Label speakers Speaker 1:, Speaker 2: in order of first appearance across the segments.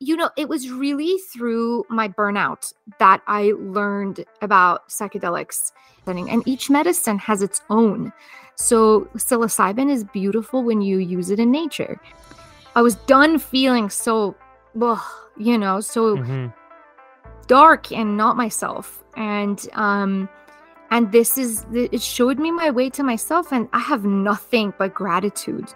Speaker 1: you know, it was really through my burnout that I learned about psychedelics. And each medicine has its own. So psilocybin is beautiful when you use it in nature. I was done feeling so, ugh, you know, so mm-hmm. dark and not myself. And um, and this is it showed me my way to myself, and I have nothing but gratitude.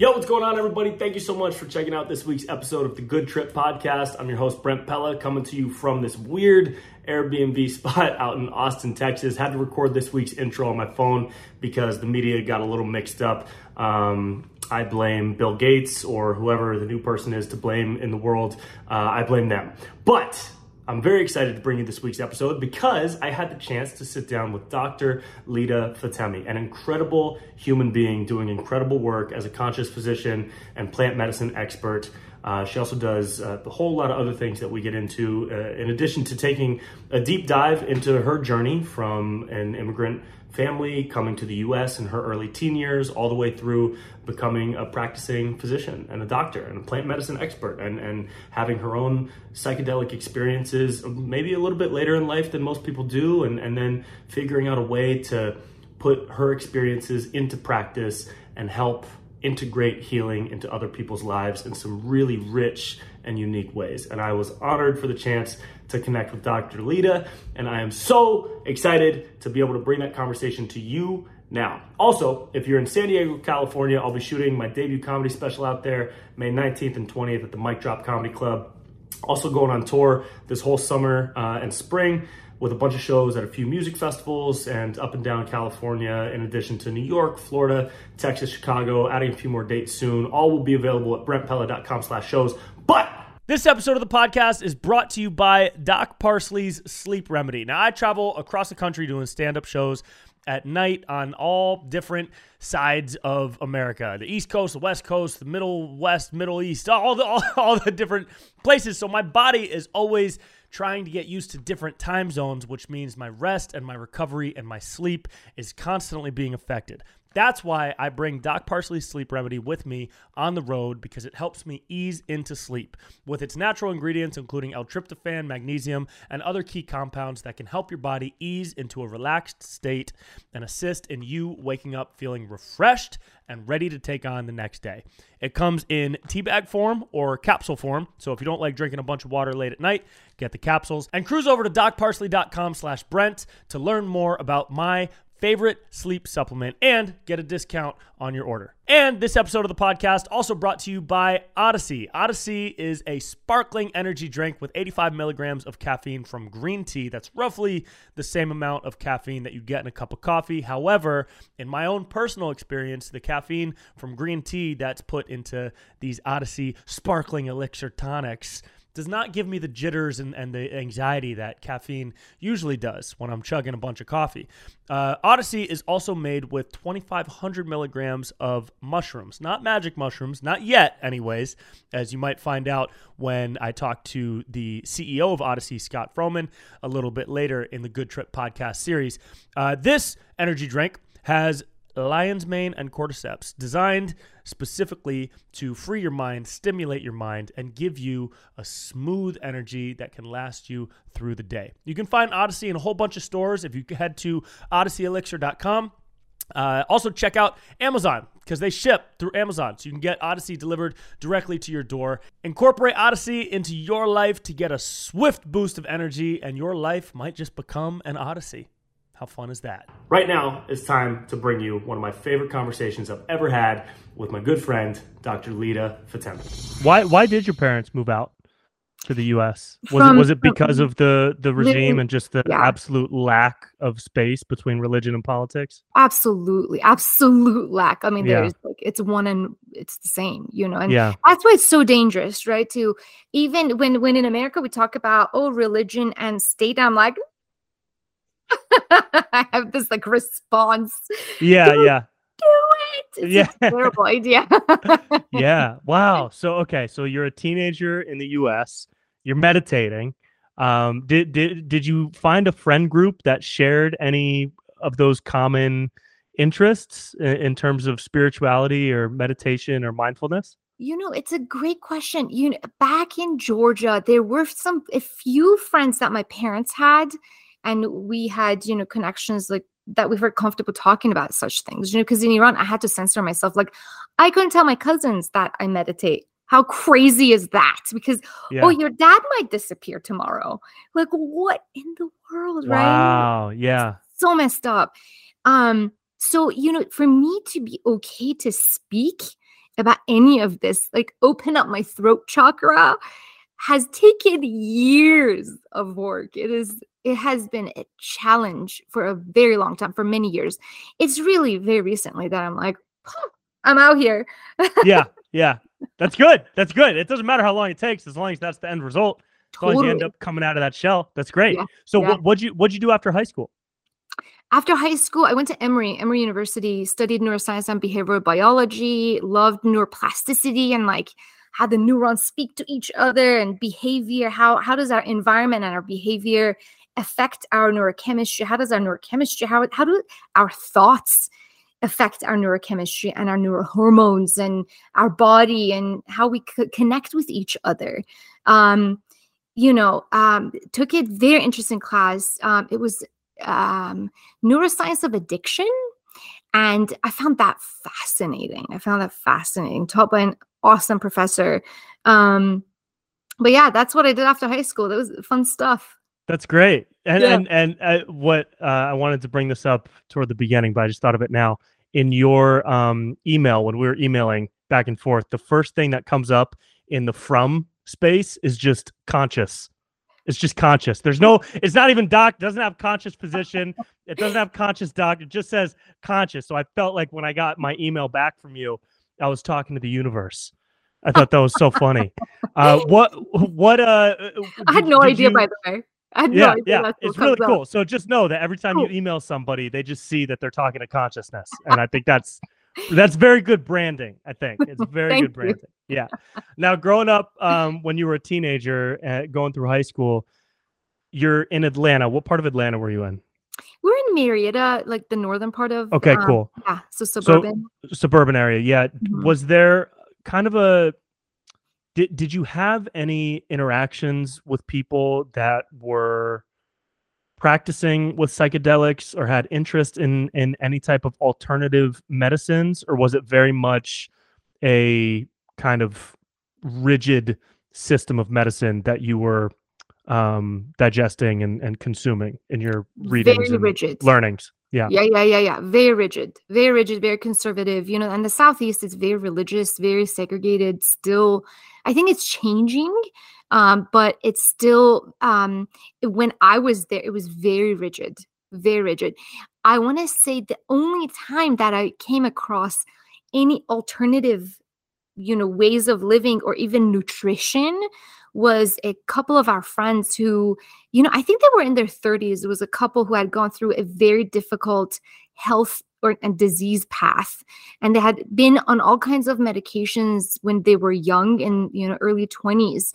Speaker 2: Yo, what's going on, everybody? Thank you so much for checking out this week's episode of the Good Trip Podcast. I'm your host, Brent Pella, coming to you from this weird Airbnb spot out in Austin, Texas. Had to record this week's intro on my phone because the media got a little mixed up. Um, I blame Bill Gates or whoever the new person is to blame in the world. Uh, I blame them. But I'm very excited to bring you this week's episode because I had the chance to sit down with Dr. Lida Fatemi, an incredible human being doing incredible work as a conscious physician and plant medicine expert. Uh, she also does uh, a whole lot of other things that we get into, uh, in addition to taking a deep dive into her journey from an immigrant family, coming to the US in her early teen years, all the way through becoming a practicing physician and a doctor and a plant medicine expert and, and having her own psychedelic experiences, maybe a little bit later in life than most people do, and, and then figuring out a way to put her experiences into practice and help integrate healing into other people's lives in some really rich and unique ways. And I was honored for the chance to connect with Dr. Lida. and I am so excited to be able to bring that conversation to you now. Also, if you're in San Diego, California, I'll be shooting my debut comedy special out there May 19th and 20th at the Mic Drop Comedy Club. Also going on tour this whole summer uh, and spring with a bunch of shows at a few music festivals and up and down California, in addition to New York, Florida, Texas, Chicago, adding a few more dates soon. All will be available at brentpella.com slash shows. But this episode of the podcast is brought to you by Doc Parsley's Sleep Remedy. Now, I travel across the country doing stand up shows at night on all different sides of America the East Coast, the West Coast, the Middle West, Middle East, all the, all, all the different places. So, my body is always trying to get used to different time zones, which means my rest and my recovery and my sleep is constantly being affected. That's why I bring Doc Parsley's Sleep Remedy with me on the road because it helps me ease into sleep with its natural ingredients, including L-tryptophan, magnesium, and other key compounds that can help your body ease into a relaxed state and assist in you waking up feeling refreshed and ready to take on the next day. It comes in tea bag form or capsule form. So if you don't like drinking a bunch of water late at night, get the capsules and cruise over to docparsley.com slash Brent to learn more about my favorite sleep supplement and get a discount on your order. And this episode of the podcast also brought to you by Odyssey. Odyssey is a sparkling energy drink with 85 milligrams of caffeine from green tea. That's roughly the same amount of caffeine that you get in a cup of coffee. However, in my own personal experience, the caffeine from green tea that's put into these Odyssey sparkling elixir tonics does not give me the jitters and, and the anxiety that caffeine usually does when I'm chugging a bunch of coffee. Uh, Odyssey is also made with 2,500 milligrams of mushrooms, not magic mushrooms, not yet, anyways, as you might find out when I talk to the CEO of Odyssey, Scott Froman, a little bit later in the Good Trip podcast series. Uh, this energy drink has lion's mane and cordyceps, designed specifically to free your mind, stimulate your mind, and give you a smooth energy that can last you through the day. You can find Odyssey in a whole bunch of stores if you head to odysseyelixir.com. Uh, also, check out Amazon because they ship through Amazon. So you can get Odyssey delivered directly to your door. Incorporate Odyssey into your life to get a swift boost of energy, and your life might just become an Odyssey. How fun is that? Right now, it's time to bring you one of my favorite conversations I've ever had with my good friend, Dr. Lida Fatemi.
Speaker 3: Why why did your parents move out to the US? Was From, it was it because of the the regime and just the yeah. absolute lack of space between religion and politics?
Speaker 1: Absolutely. Absolute lack. I mean, yeah. there's like it's one and it's the same, you know. And yeah. that's why it's so dangerous, right? To even when when in America we talk about oh religion and state, I'm like, I have this like response.
Speaker 3: Yeah, do, yeah.
Speaker 1: Do it. It's yeah. a terrible idea.
Speaker 3: yeah. Wow. So okay, so you're a teenager in the US, you're meditating. Um, did did did you find a friend group that shared any of those common
Speaker 2: interests in, in terms of spirituality or meditation or mindfulness?
Speaker 1: You know, it's a great question. You know, back in Georgia, there were some a few friends that my parents had, and we had, you know, connections like that we were comfortable talking about such things. You know, because in Iran, I had to censor myself. Like, I couldn't tell my cousins that I meditate. How crazy is that? Because yeah. oh, your dad might disappear tomorrow. Like, what in the world,
Speaker 2: right? Wow, yeah.
Speaker 1: So messed up. Um, so you know, for me to be okay to speak about any of this, like open up my throat chakra, has taken years of work. It is it has been a challenge for a very long time, for many years. It's really very recently that I'm like, I'm out here.
Speaker 2: yeah, yeah. That's good. That's good. It doesn't matter how long it takes, as long as that's the end result. As totally. long as you end up coming out of that shell. That's great. Yeah, so yeah. what what'd you what'd you do after high school?
Speaker 1: after high school, I went to Emory, Emory University, studied neuroscience and behavioral biology, loved neuroplasticity and like how the neurons speak to each other and behavior. How how does our environment and our behavior affect our neurochemistry? How does our neurochemistry, how how do our thoughts affect our neurochemistry and our neurohormones and our body and how we could connect with each other? Um, you know, um, took a very interesting class. Um, it was um, neuroscience of addiction. And I found that fascinating. I found that fascinating, taught by an awesome professor. Um, but yeah, that's what I did after high school. That was fun stuff.
Speaker 2: That's great. And yeah. and and uh, what uh, I wanted to bring this up toward the beginning, but I just thought of it now. In your um, email, when we were emailing back and forth, the first thing that comes up in the from space is just conscious. It's just conscious. There's no, it's not even doc, doesn't have conscious physician. It doesn't have conscious doc. It just says conscious. So I felt like when I got my email back from you, I was talking to the universe. I thought that was so funny. Uh, what, what, uh,
Speaker 1: I had no idea, you, by the way.
Speaker 2: Yeah,
Speaker 1: no
Speaker 2: yeah, it's really cool. Up. So just know that every time cool. you email somebody, they just see that they're talking to consciousness, and I think that's that's very good branding. I think it's very good branding. You. Yeah. Now, growing up, um, when you were a teenager, uh, going through high school, you're in Atlanta. What part of Atlanta were you in?
Speaker 1: We're in Marietta, like the northern part of.
Speaker 2: Okay, um, cool.
Speaker 1: Yeah, so suburban.
Speaker 2: So, suburban area. Yeah. Mm-hmm. Was there kind of a did did you have any interactions with people that were practicing with psychedelics or had interest in in any type of alternative medicines? Or was it very much a kind of rigid system of medicine that you were um digesting and, and consuming in your readings very rigid. learnings yeah
Speaker 1: yeah yeah yeah yeah very rigid very rigid very conservative you know and the southeast is very religious very segregated still i think it's changing um, but it's still um, when I was there, it was very rigid, very rigid. I want to say the only time that I came across any alternative, you know, ways of living or even nutrition was a couple of our friends who, you know, I think they were in their 30s. It was a couple who had gone through a very difficult health or and disease path and they had been on all kinds of medications when they were young in you know early 20s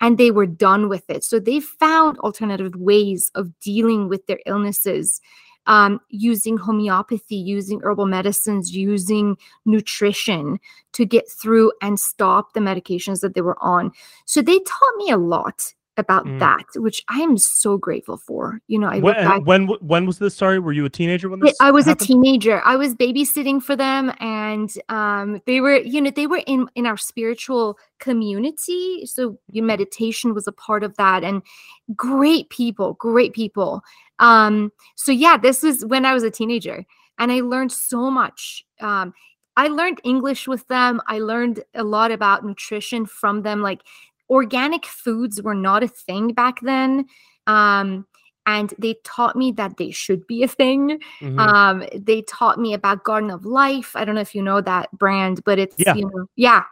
Speaker 1: and they were done with it. So they found alternative ways of dealing with their illnesses. Um, using homeopathy, using herbal medicines, using nutrition to get through and stop the medications that they were on. So they taught me a lot about mm. that, which I am so grateful for. You know, I
Speaker 2: when, back, when when was this? Sorry, were you a teenager when this?
Speaker 1: I was
Speaker 2: happened?
Speaker 1: a teenager. I was babysitting for them, and um, they were, you know, they were in in our spiritual community. So your meditation was a part of that, and great people, great people. Um, so yeah, this was when I was a teenager, and I learned so much. Um, I learned English with them. I learned a lot about nutrition from them. Like organic foods were not a thing back then. Um, and they taught me that they should be a thing. Mm-hmm. Um, they taught me about Garden of Life. I don't know if you know that brand, but it's yeah, you know, yeah.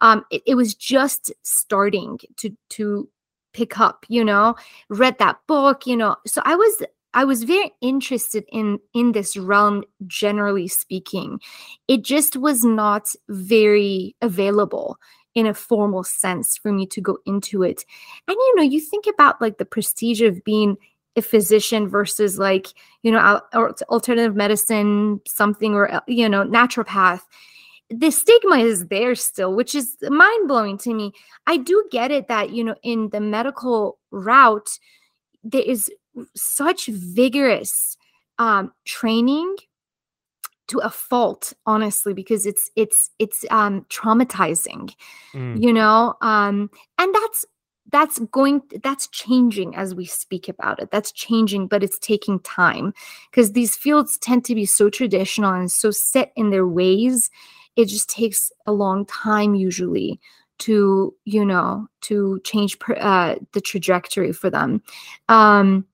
Speaker 1: Um, it, it was just starting to to pick up. You know, read that book. You know, so I was I was very interested in in this realm generally speaking. It just was not very available in a formal sense for me to go into it. And you know, you think about like the prestige of being a physician versus like you know alternative medicine something or you know naturopath the stigma is there still which is mind blowing to me i do get it that you know in the medical route there is such vigorous um, training to a fault honestly because it's it's it's um traumatizing mm. you know um and that's that's going that's changing as we speak about it. That's changing but it's taking time because these fields tend to be so traditional and so set in their ways. It just takes a long time usually to you know to change per, uh, the trajectory for them. Um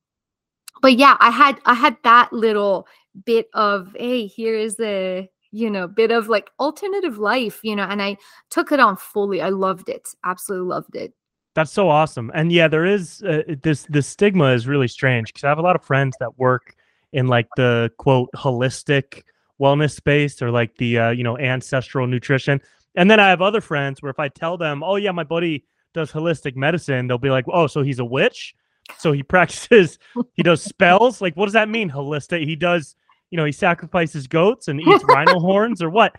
Speaker 1: but yeah i had i had that little bit of hey here is a you know bit of like alternative life you know and i took it on fully i loved it absolutely loved it.
Speaker 2: That's so awesome and yeah there is uh, this this stigma is really strange because i have a lot of friends that work in like the quote holistic wellness space or like the uh, you know ancestral nutrition and then i have other friends where if i tell them oh yeah my buddy does holistic medicine they'll be like oh so he's a witch? So he practices he does spells? Like what does that mean holistic? He does you know, he sacrifices goats and eats rhino horns or what?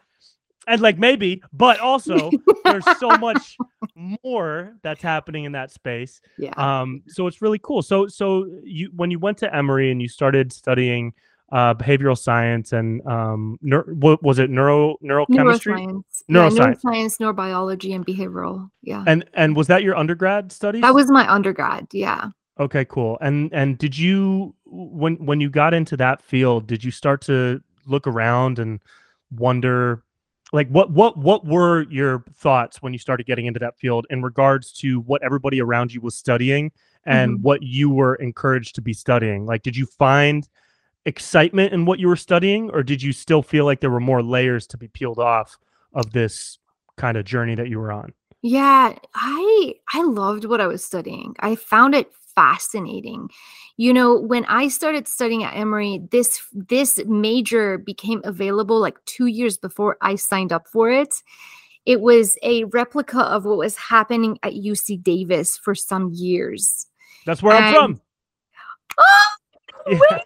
Speaker 2: And like maybe, but also there's so much more that's happening in that space.
Speaker 1: Yeah.
Speaker 2: Um, so it's really cool. So so you when you went to Emory and you started studying uh, behavioral science and um, what was it neuro neurochemistry
Speaker 1: neuroscience neuroscience. Yeah, neuroscience neurobiology and behavioral yeah
Speaker 2: and and was that your undergrad study
Speaker 1: that was my undergrad yeah
Speaker 2: Okay, cool. And and did you when when you got into that field, did you start to look around and wonder like what what what were your thoughts when you started getting into that field in regards to what everybody around you was studying and mm-hmm. what you were encouraged to be studying? Like did you find excitement in what you were studying or did you still feel like there were more layers to be peeled off of this kind of journey that you were on?
Speaker 1: Yeah, I I loved what I was studying. I found it fascinating. You know, when I started studying at Emory, this this major became available like 2 years before I signed up for it. It was a replica of what was happening at UC Davis for some years.
Speaker 2: That's where and, I'm from.
Speaker 1: Oh, yeah.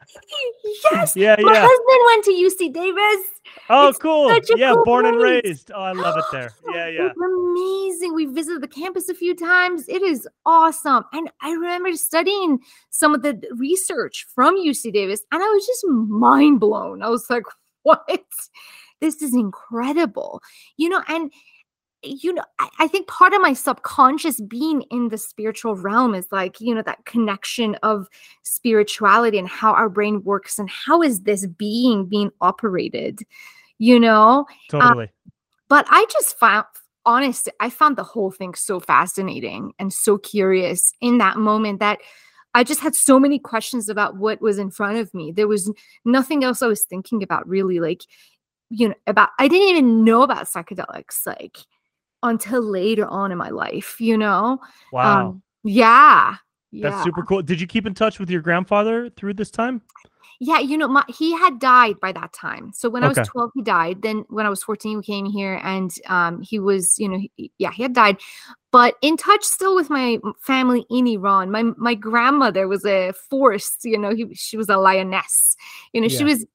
Speaker 1: Yes. Yeah, My yeah. husband went to UC Davis.
Speaker 2: Oh, it's cool. Yeah, cool born place. and raised. Oh, I love it there. Yeah, yeah.
Speaker 1: It's amazing. We visited the campus a few times. It is awesome. And I remember studying some of the research from UC Davis, and I was just mind blown. I was like, what? This is incredible. You know, and you know, I, I, think part of my subconscious being in the spiritual realm is like, you know, that connection of spirituality and how our brain works and how is this being being operated, you know?
Speaker 2: Um, totally. Um,
Speaker 1: but I just found, honestly, I found the whole thing so fascinating and so curious in that moment that I just had so many questions about what was in front of me. There was nothing else I was thinking about really. Like, you know, about, I didn't even know about psychedelics. Like, until later on in my life, you know?
Speaker 2: Wow. Um,
Speaker 1: yeah.
Speaker 2: That's super cool. Did you keep in touch with your grandfather through this time?
Speaker 1: Yeah, you know, my, he had died by that time. So when okay. I was 12, he died. Then when I was 14, we came here and um, he was, you know, he, yeah, he had died. But in touch still with my family in Iran. My my grandmother was a force, you know, he, she was a lioness. You know, yeah. she was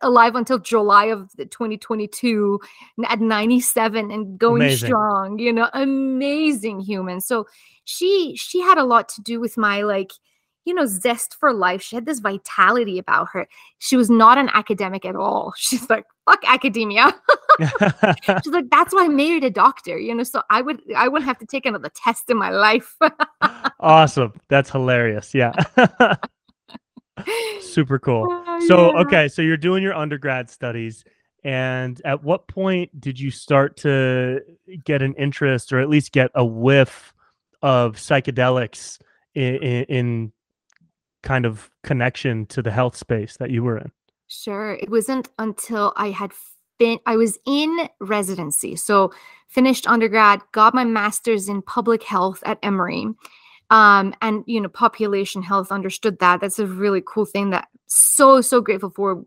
Speaker 1: alive until July of 2022 at 97 and going amazing. strong, you know, amazing human. So she she had a lot to do with my like you know zest for life. She had this vitality about her. She was not an academic at all. She's like fuck academia. She's like that's why i married a doctor you know so i would i wouldn't have to take another test in my life.
Speaker 2: Awesome. That's hilarious. Yeah Super cool. Uh, so, yeah. okay, so you're doing your undergrad studies. And at what point did you start to get an interest or at least get a whiff of psychedelics in, in, in kind of connection to the health space that you were in?
Speaker 1: Sure. It wasn't until I had been, I was in residency. So, finished undergrad, got my master's in public health at Emory um, and you know population health understood that that's a really cool thing that so so grateful for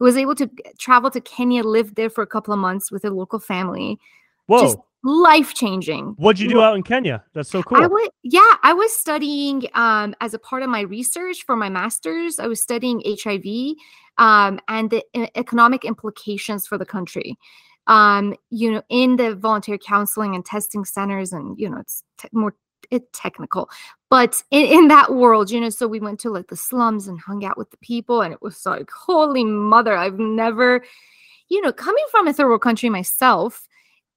Speaker 1: was able to travel to kenya live there for a couple of months with a local family
Speaker 2: Whoa. Just,
Speaker 1: life changing.
Speaker 2: What'd you do out in Kenya? That's so cool.
Speaker 1: I went, yeah, I was studying um, as a part of my research for my master's. I was studying HIV um, and the economic implications for the country. Um, you know, in the volunteer counseling and testing centers, and you know, it's te- more it technical, but in, in that world, you know, so we went to like the slums and hung out with the people, and it was like, holy mother, I've never, you know, coming from a third world country myself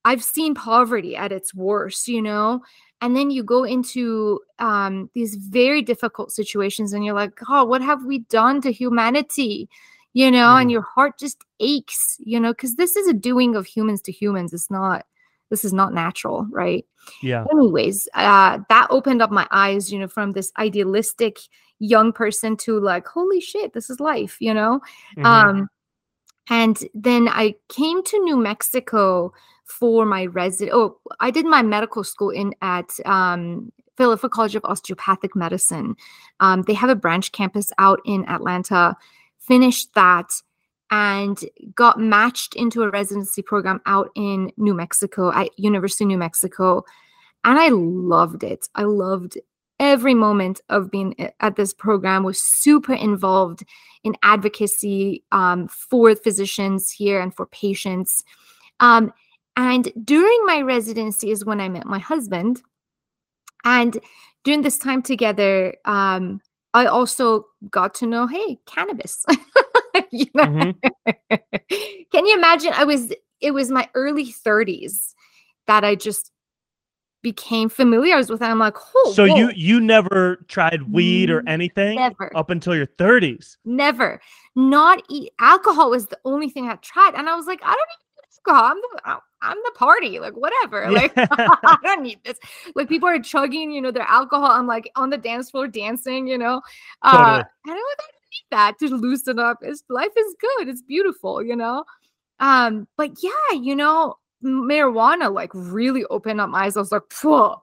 Speaker 1: I've seen poverty at its worst, you know? And then you go into um, these very difficult situations and you're like, oh, what have we done to humanity? You know, mm. and your heart just aches, you know, because this is a doing of humans to humans. It's not, this is not natural, right?
Speaker 2: Yeah.
Speaker 1: Anyways, uh, that opened up my eyes, you know, from this idealistic young person to like, holy shit, this is life, you know? Mm-hmm. Um, and then I came to New Mexico for my resident. Oh, I did my medical school in at um, Philadelphia College of Osteopathic Medicine. Um, they have a branch campus out in Atlanta. Finished that and got matched into a residency program out in New Mexico at University of New Mexico. And I loved it. I loved every moment of being at this program was super involved in advocacy um, for physicians here and for patients um, and during my residency is when I met my husband. And during this time together, um, I also got to know, hey, cannabis. you know? mm-hmm. Can you imagine? I was, it was my early 30s that I just became familiar with it. I'm like, oh.
Speaker 2: So whoa. you you never tried weed or anything?
Speaker 1: Never.
Speaker 2: Up until your 30s.
Speaker 1: Never. Not eat alcohol was the only thing I tried, and I was like, I don't I'm the I'm the party, like whatever. Like I don't need this. Like people are chugging, you know, their alcohol. I'm like on the dance floor dancing, you know. Uh, totally. I don't need that to loosen up. It's life is good. It's beautiful, you know. Um, but yeah, you know, marijuana like really opened up my eyes. I was like, whoa.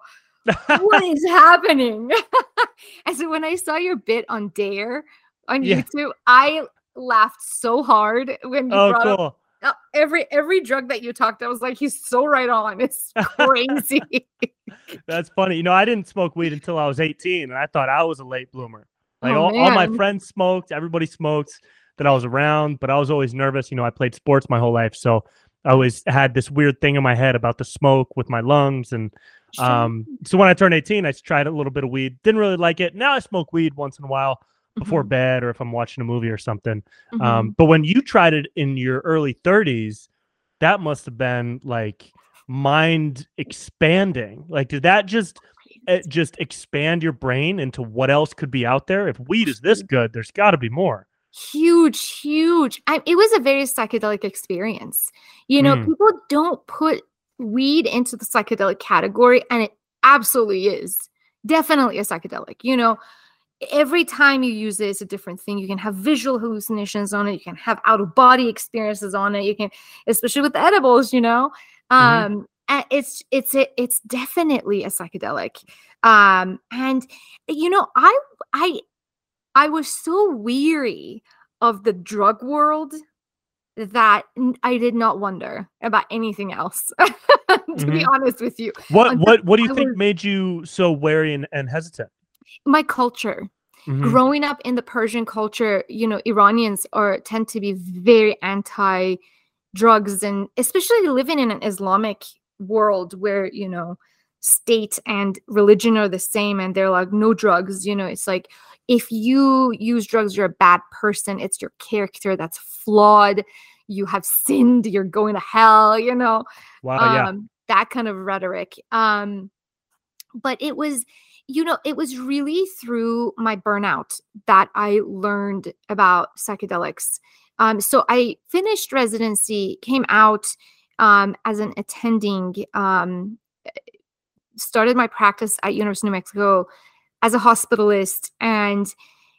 Speaker 1: what is happening? and so when I saw your bit on Dare on yeah. YouTube, I laughed so hard when you
Speaker 2: oh,
Speaker 1: brought
Speaker 2: cool.
Speaker 1: up uh, every every drug that you talked, I was like, he's so right on. It's crazy.
Speaker 2: That's funny. You know, I didn't smoke weed until I was 18, and I thought I was a late bloomer. Like oh, all, all, my friends smoked, everybody smoked that I was around, but I was always nervous. You know, I played sports my whole life, so I always had this weird thing in my head about the smoke with my lungs. And um, so when I turned 18, I tried a little bit of weed. Didn't really like it. Now I smoke weed once in a while before mm-hmm. bed or if I'm watching a movie or something. Um, mm-hmm. Um, but when you tried it in your early 30s, that must have been like mind expanding. Like, did that just just expand your brain into what else could be out there? If weed is this good, there's got to be more.
Speaker 1: Huge, huge. I, it was a very psychedelic experience. You know, mm. people don't put weed into the psychedelic category, and it absolutely is definitely a psychedelic. You know, every time you use it, it's a different thing. You can have visual hallucinations on it. You can have out of body experiences on it. You can, especially with edibles, you know. Mm-hmm. And it's it's it's definitely a psychedelic. Um, and you know, I I I was so weary of the drug world that I did not wonder about anything else. to mm-hmm. be honest with you,
Speaker 2: what what what do you I think was, made you so wary and, and hesitant?
Speaker 1: my culture mm-hmm. growing up in the persian culture you know iranians are tend to be very anti drugs and especially living in an islamic world where you know state and religion are the same and they're like no drugs you know it's like if you use drugs you're a bad person it's your character that's flawed you have sinned you're going to hell you know
Speaker 2: wow, yeah.
Speaker 1: um, that kind of rhetoric um but it was you know, it was really through my burnout that I learned about psychedelics. Um, so I finished residency, came out um, as an attending, um, started my practice at University of New Mexico as a hospitalist, and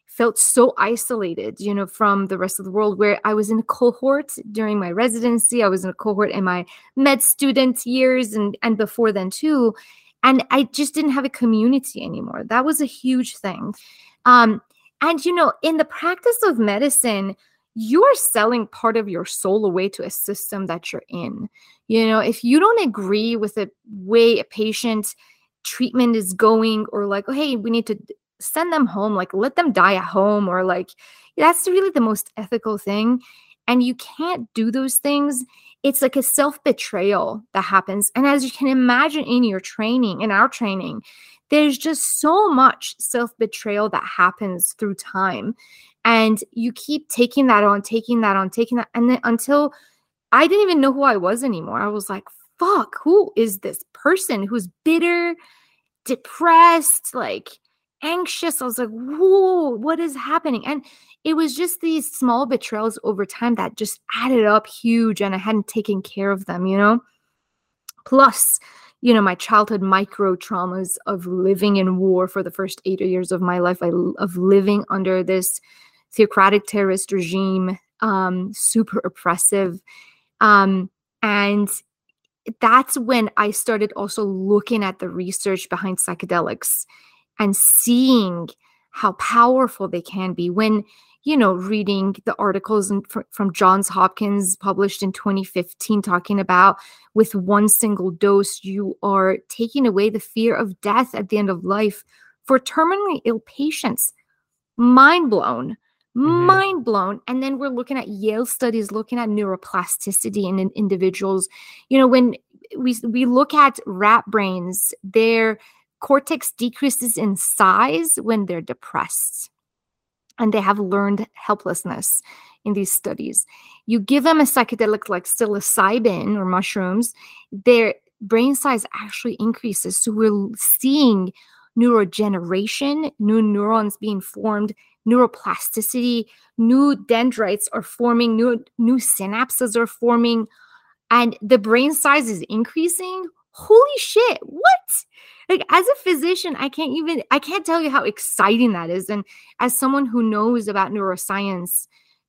Speaker 1: felt so isolated, you know, from the rest of the world. Where I was in a cohort during my residency, I was in a cohort in my med student years, and and before then too and i just didn't have a community anymore that was a huge thing um, and you know in the practice of medicine you are selling part of your soul away to a system that you're in. You know, if you don't agree with the way a patient treatment is going, or like, oh, hey, we need to send them home, like let them die at home, or like that's really the most ethical thing. And you can't do those things. It's like a self betrayal that happens. And as you can imagine in your training, in our training, there's just so much self betrayal that happens through time. And you keep taking that on, taking that on, taking that. And then until I didn't even know who I was anymore, I was like, fuck, who is this person who's bitter, depressed, like anxious? I was like, whoa, what is happening? And it was just these small betrayals over time that just added up huge and I hadn't taken care of them, you know? Plus, you know, my childhood micro traumas of living in war for the first eight years of my life, I, of living under this theocratic terrorist regime, um, super oppressive. Um, and that's when I started also looking at the research behind psychedelics and seeing how powerful they can be when you know, reading the articles in, from Johns Hopkins published in 2015 talking about with one single dose, you are taking away the fear of death at the end of life for terminally ill patients. Mind blown. Mm-hmm. Mind blown. And then we're looking at Yale studies looking at neuroplasticity in, in individuals. You know, when we, we look at rat brains, their cortex decreases in size when they're depressed and they have learned helplessness in these studies. You give them a psychedelic like psilocybin or mushrooms, their brain size actually increases. So we're seeing neurogeneration, new neurons being formed, neuroplasticity, new dendrites are forming, new new synapses are forming, and the brain size is increasing. Holy shit, what? like as a physician i can't even i can't tell you how exciting that is and as someone who knows about neuroscience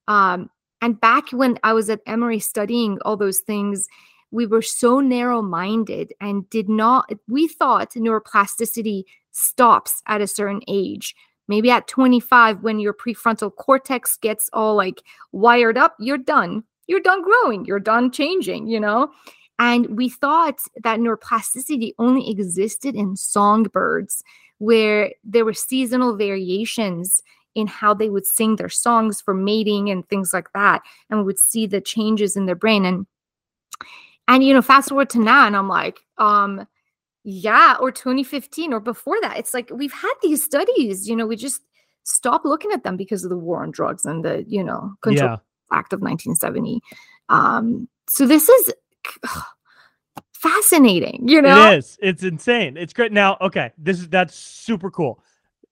Speaker 1: um and back when i was at emory studying all those things we were so narrow minded and did not we thought neuroplasticity stops at a certain age maybe at 25 when your prefrontal cortex gets all like wired up you're done you're done growing you're done changing you know and we thought that neuroplasticity only existed in songbirds, where there were seasonal variations in how they would sing their songs for mating and things like that. And we would see the changes in their brain. And and you know, fast forward to now, and I'm like, um, yeah, or 2015 or before that. It's like we've had these studies, you know, we just stopped looking at them because of the war on drugs and the, you know, Control yeah. Act of 1970. Um, so this is fascinating, you know?
Speaker 2: It is. It's insane. It's great. Now, okay, this is that's super cool.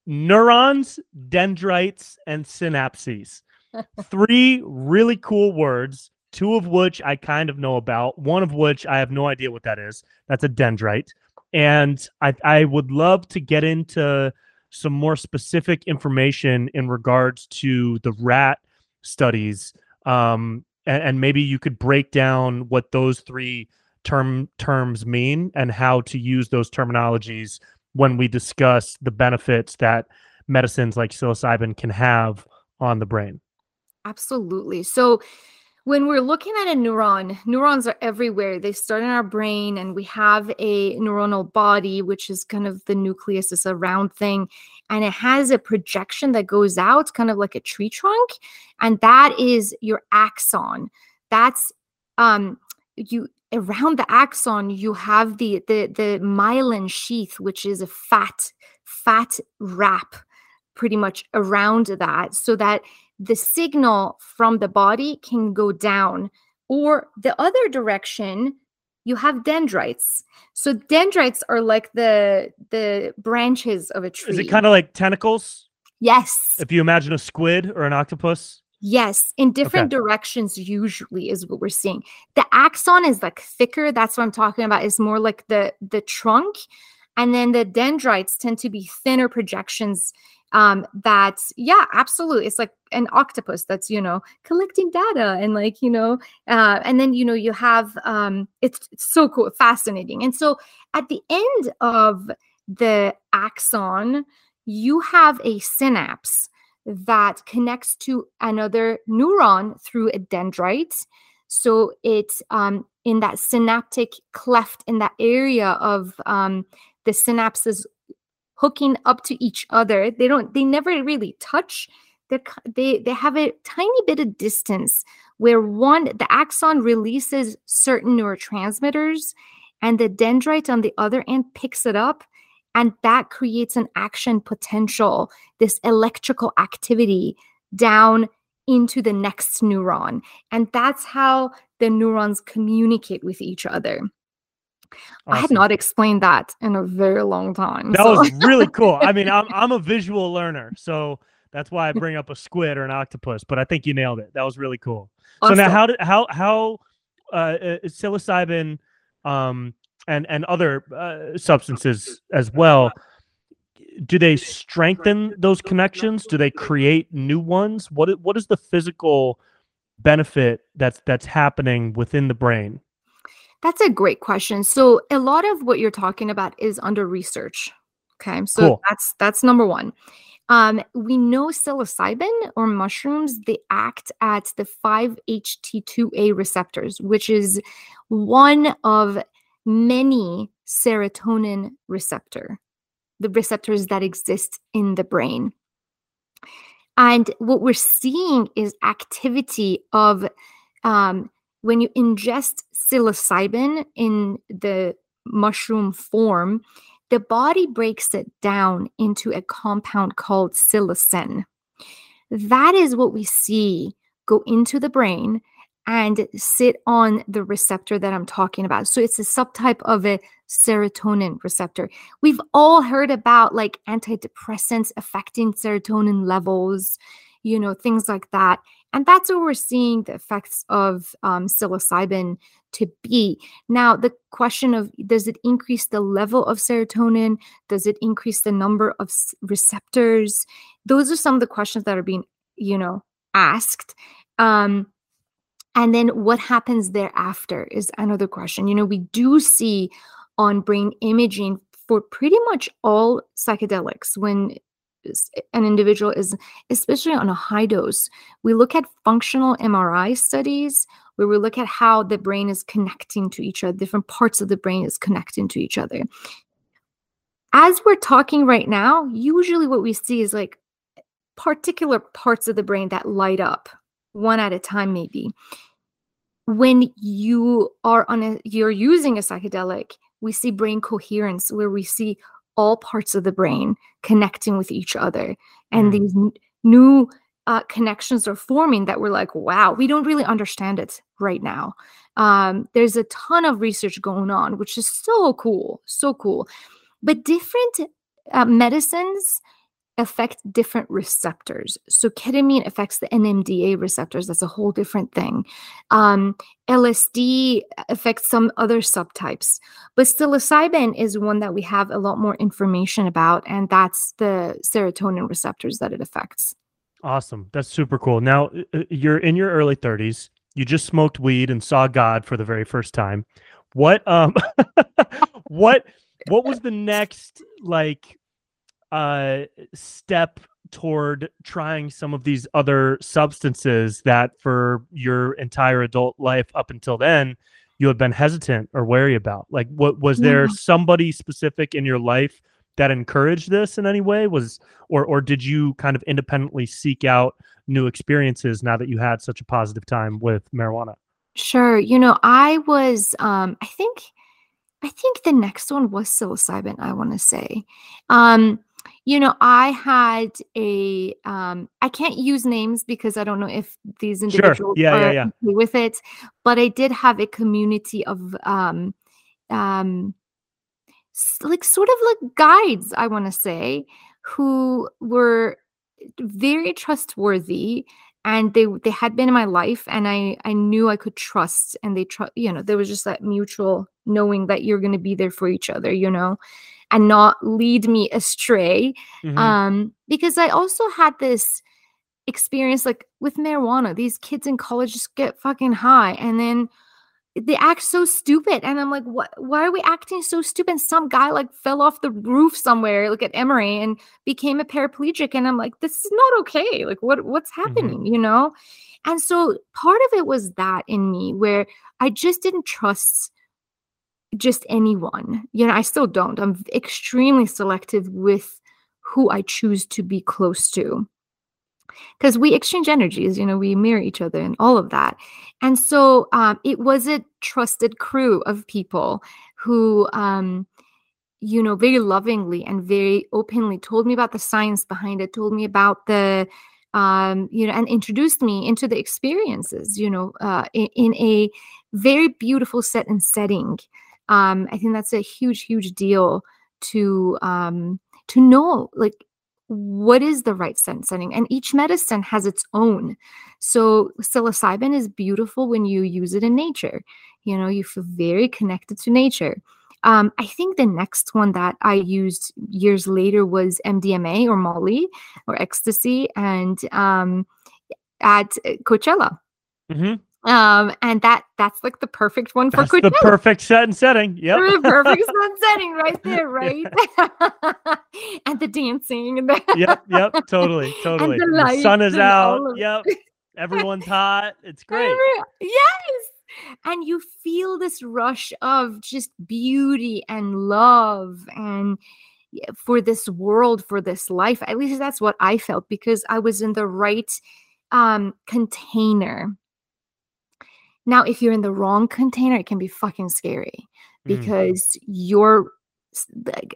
Speaker 2: Neurons, dendrites, and synapses. Three really cool words, two of which I kind of know about, one of which I have no idea what that is. That's a dendrite. And I, I would love to get into some more specific information in regards to the rat studies um, and, and maybe you could break down what those three term terms mean and how to use those terminologies when we discuss the benefits that medicines like psilocybin can have on the brain.
Speaker 1: Absolutely. So when we're looking at a neuron, neurons are everywhere. They start in our brain, and we have a neuronal body, which is kind of the nucleus, it's a round thing, and it has a projection that goes out, kind of like a tree trunk, and that is your axon. That's um you around the axon you have the the the myelin sheath which is a fat fat wrap pretty much around that so that the signal from the body can go down. Or the other direction you have dendrites. So dendrites are like the the branches of a tree
Speaker 2: is it kind of like tentacles?
Speaker 1: Yes.
Speaker 2: If you imagine a squid or an octopus?
Speaker 1: Yes in different okay. directions usually is what we're seeing. The axon is like thicker that's what i'm talking about is more like the the trunk. And then the dendrites tend to be thinner projections um that yeah absolutely it's like an octopus that's you know collecting data and like you know uh and then you know you have um it's, it's so cool fascinating and so at the end of the axon you have a synapse that connects to another neuron through a dendrite. So it's um, in that synaptic cleft in that area of um, the synapses hooking up to each other. They don't. They never really touch. They they they have a tiny bit of distance where one the axon releases certain neurotransmitters, and the dendrite on the other end picks it up and that creates an action potential, this electrical activity down into the next neuron. And that's how the neurons communicate with each other. Awesome. I had not explained that in a very long time.
Speaker 2: That so. was really cool. I mean, I'm I'm a visual learner, so that's why I bring up a squid or an octopus. But I think you nailed it. That was really cool. Awesome. So now, how did how how uh, uh psilocybin um, and and other uh, substances as well do they strengthen those connections do they create new ones what what is the physical benefit that's that's happening within the brain
Speaker 1: that's a great question so a lot of what you're talking about is under research okay so cool. that's that's number one um, we know psilocybin or mushrooms, they act at the 5-HT2A receptors, which is one of many serotonin receptor, the receptors that exist in the brain. And what we're seeing is activity of um, when you ingest psilocybin in the mushroom form, the body breaks it down into a compound called psilocin. That is what we see go into the brain and sit on the receptor that I'm talking about. So it's a subtype of a serotonin receptor. We've all heard about like antidepressants affecting serotonin levels, you know, things like that. And that's what we're seeing the effects of um, psilocybin to be. Now, the question of does it increase the level of serotonin? Does it increase the number of receptors? Those are some of the questions that are being, you know, asked. Um, and then what happens thereafter is another question. You know, we do see on brain imaging for pretty much all psychedelics when an individual is especially on a high dose. We look at functional mri studies where we look at how the brain is connecting to each other different parts of the brain is connecting to each other. As we're talking right now usually what we see is like particular parts of the brain that light up one at a time maybe. When you are on a you're using a psychedelic we see brain coherence where we see all parts of the brain connecting with each other and mm. these n- new uh, connections are forming that we're like wow we don't really understand it right now um, there's a ton of research going on which is so cool so cool but different uh, medicines affect different receptors. So ketamine affects the NMDA receptors. That's a whole different thing. Um, LSD affects some other subtypes, but psilocybin is one that we have a lot more information about, and that's the serotonin receptors that it affects.
Speaker 2: Awesome. That's super cool. Now uh, uh, you're in your early 30s. You just smoked weed and saw God for the very first time. What um what what was the next like uh, step toward trying some of these other substances that for your entire adult life up until then you had been hesitant or wary about? Like what was there somebody specific in your life that encouraged this in any way? Was or or did you kind of independently seek out new experiences now that you had such a positive time with marijuana?
Speaker 1: Sure you know i was um i think i think the next one was psilocybin i want to say. Um you know i had a um i can't use names because i don't know if these individuals
Speaker 2: sure. yeah, are yeah,
Speaker 1: yeah. with it but i did have a community of um um like sort of like guides i want to say who were very trustworthy and they they had been in my life and i i knew i could trust and they trust you know there was just that mutual knowing that you're going to be there for each other you know and not lead me astray. Mm-hmm. Um, because I also had this experience like with marijuana, these kids in college just get fucking high and then they act so stupid and i'm like what why are we acting so stupid some guy like fell off the roof somewhere like at emory and became a paraplegic and i'm like this is not okay like what what's mm-hmm. happening mm-hmm. you know and so part of it was that in me where i just didn't trust just anyone. You know i still don't. I'm extremely selective with who i choose to be close to. Because we exchange energies you know we mirror each other and all of that. And so um, it was a trusted crew of people who um, you know very lovingly and very openly told me about the science behind it told me about the um, you know and introduced me into the experiences you know uh, in, in a very beautiful set and setting um, i think that's a huge huge deal to um, to know like what is the right scent setting and each medicine has its own. So psilocybin is beautiful when you use it in nature you know you feel very connected to nature. Um, i think the next one that i used years later was mdma or molly or ecstasy and um, at coachella.
Speaker 2: Mm-hmm.
Speaker 1: Um, and that that's like the perfect one for
Speaker 2: that's the perfect set and setting. Yep.
Speaker 1: The perfect set and setting right there, right? and the dancing and the
Speaker 2: Yep, yep, totally, totally. The, the, sun is out. Yep. Everyone's hot. It's great. Every,
Speaker 1: yes. And you feel this rush of just beauty and love and for this world, for this life. At least that's what I felt because I was in the right um container now, if you're in the wrong container, it can be fucking scary mm. because mm. your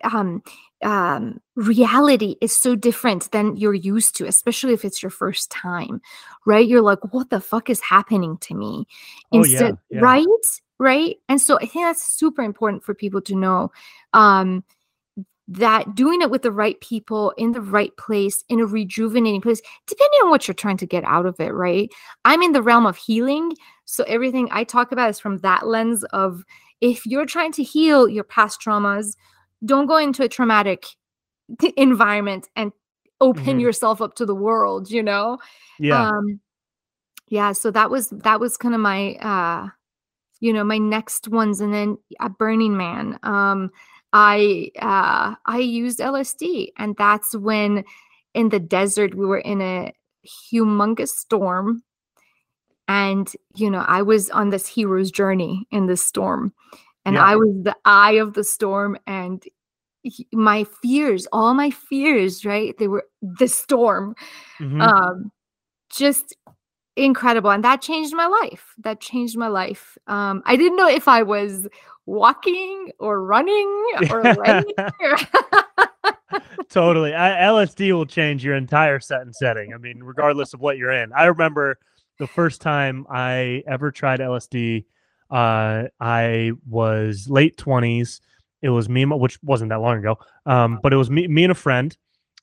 Speaker 1: um, um, reality is so different than you're used to, especially if it's your first time, right? You're like, what the fuck is happening to me? Instead, oh, yeah, yeah. right? Right. And so I think that's super important for people to know. Um, that doing it with the right people in the right place in a rejuvenating place depending on what you're trying to get out of it right? I'm in the realm of healing so everything i talk about is from that lens of if you're trying to heal your past traumas don't go into a traumatic environment and open mm-hmm. yourself up to the world you know?
Speaker 2: Yeah. Um
Speaker 1: yeah so that was that was kind of my uh you know my next ones and then a burning man um I uh, I used LSD, and that's when in the desert we were in a humongous storm, and you know I was on this hero's journey in this storm, and yeah. I was the eye of the storm, and my fears, all my fears, right? They were the storm, mm-hmm. um, just incredible, and that changed my life. That changed my life. Um, I didn't know if I was walking or running or
Speaker 2: totally. I, LSD will change your entire set and setting. I mean, regardless of what you're in. I remember the first time I ever tried LSD. Uh, I was late twenties. It was me, which wasn't that long ago. Um, but it was me, me and a friend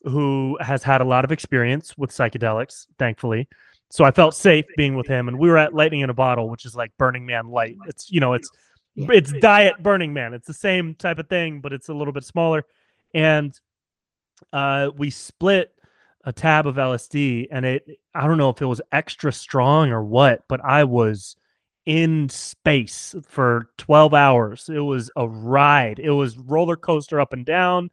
Speaker 2: who has had a lot of experience with psychedelics, thankfully. So I felt safe being with him, and we were at Lightning in a Bottle, which is like Burning Man light. It's you know, it's. It's Diet Burning Man. It's the same type of thing, but it's a little bit smaller. And uh, we split a tab of LSD, and it I don't know if it was extra strong or what, but I was in space for 12 hours. It was a ride. It was roller coaster up and down.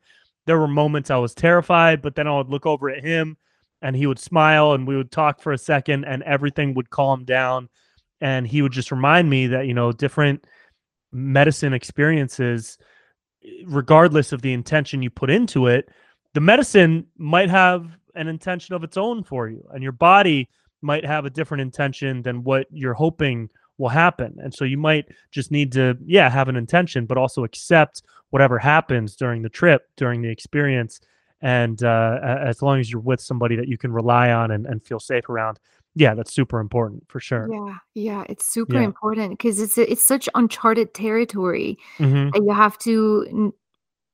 Speaker 2: There were moments I was terrified, but then I would look over at him and he would smile and we would talk for a second and everything would calm down and he would just remind me that you know different medicine experiences, regardless of the intention you put into it, the medicine might have an intention of its own for you, and your body might have a different intention than what you're hoping will happen. And so you might just need to, yeah, have an intention, but also accept whatever happens during the trip, during the experience. And uh, as long as you're with somebody that you can rely on and, and feel safe around, yeah, that's super important for sure.
Speaker 1: Yeah, yeah, it's super yeah. important because it's it's such uncharted territory mm-hmm. that you have to n-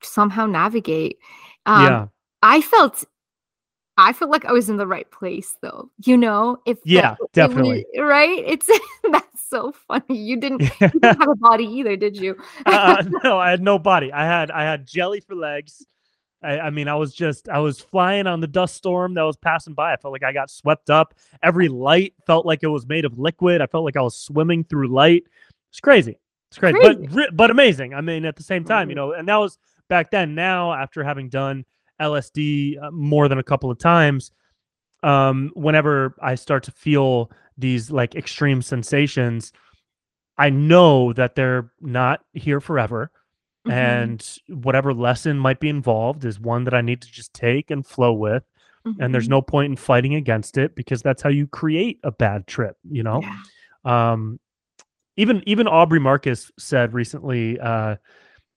Speaker 1: somehow navigate. Um, yeah, I felt I felt like I was in the right place though. You know, if
Speaker 2: yeah, that, definitely
Speaker 1: it right. It's that's so funny. You didn't, you didn't have a body either, did you?
Speaker 2: uh, no, I had no body. I had I had jelly for legs. I, I, mean, I was just I was flying on the dust storm that was passing by. I felt like I got swept up. Every light felt like it was made of liquid. I felt like I was swimming through light. It's crazy. It's crazy,
Speaker 1: Crazy.
Speaker 2: but but amazing. I mean, at the same time, you
Speaker 1: Mhm.
Speaker 2: know, and that was back then. Now, after having done LSD uh, more than a couple of times, um, whenever I start to feel these like extreme sensations, I know that they're not here forever.
Speaker 1: Mhm.
Speaker 2: And whatever lesson might be involved is one that I need to just take and flow with. And there's
Speaker 1: Mhm.
Speaker 2: no point in fighting against it because that's how you create a bad trip, you know?
Speaker 1: Yeah.
Speaker 2: um even even aubrey marcus said recently uh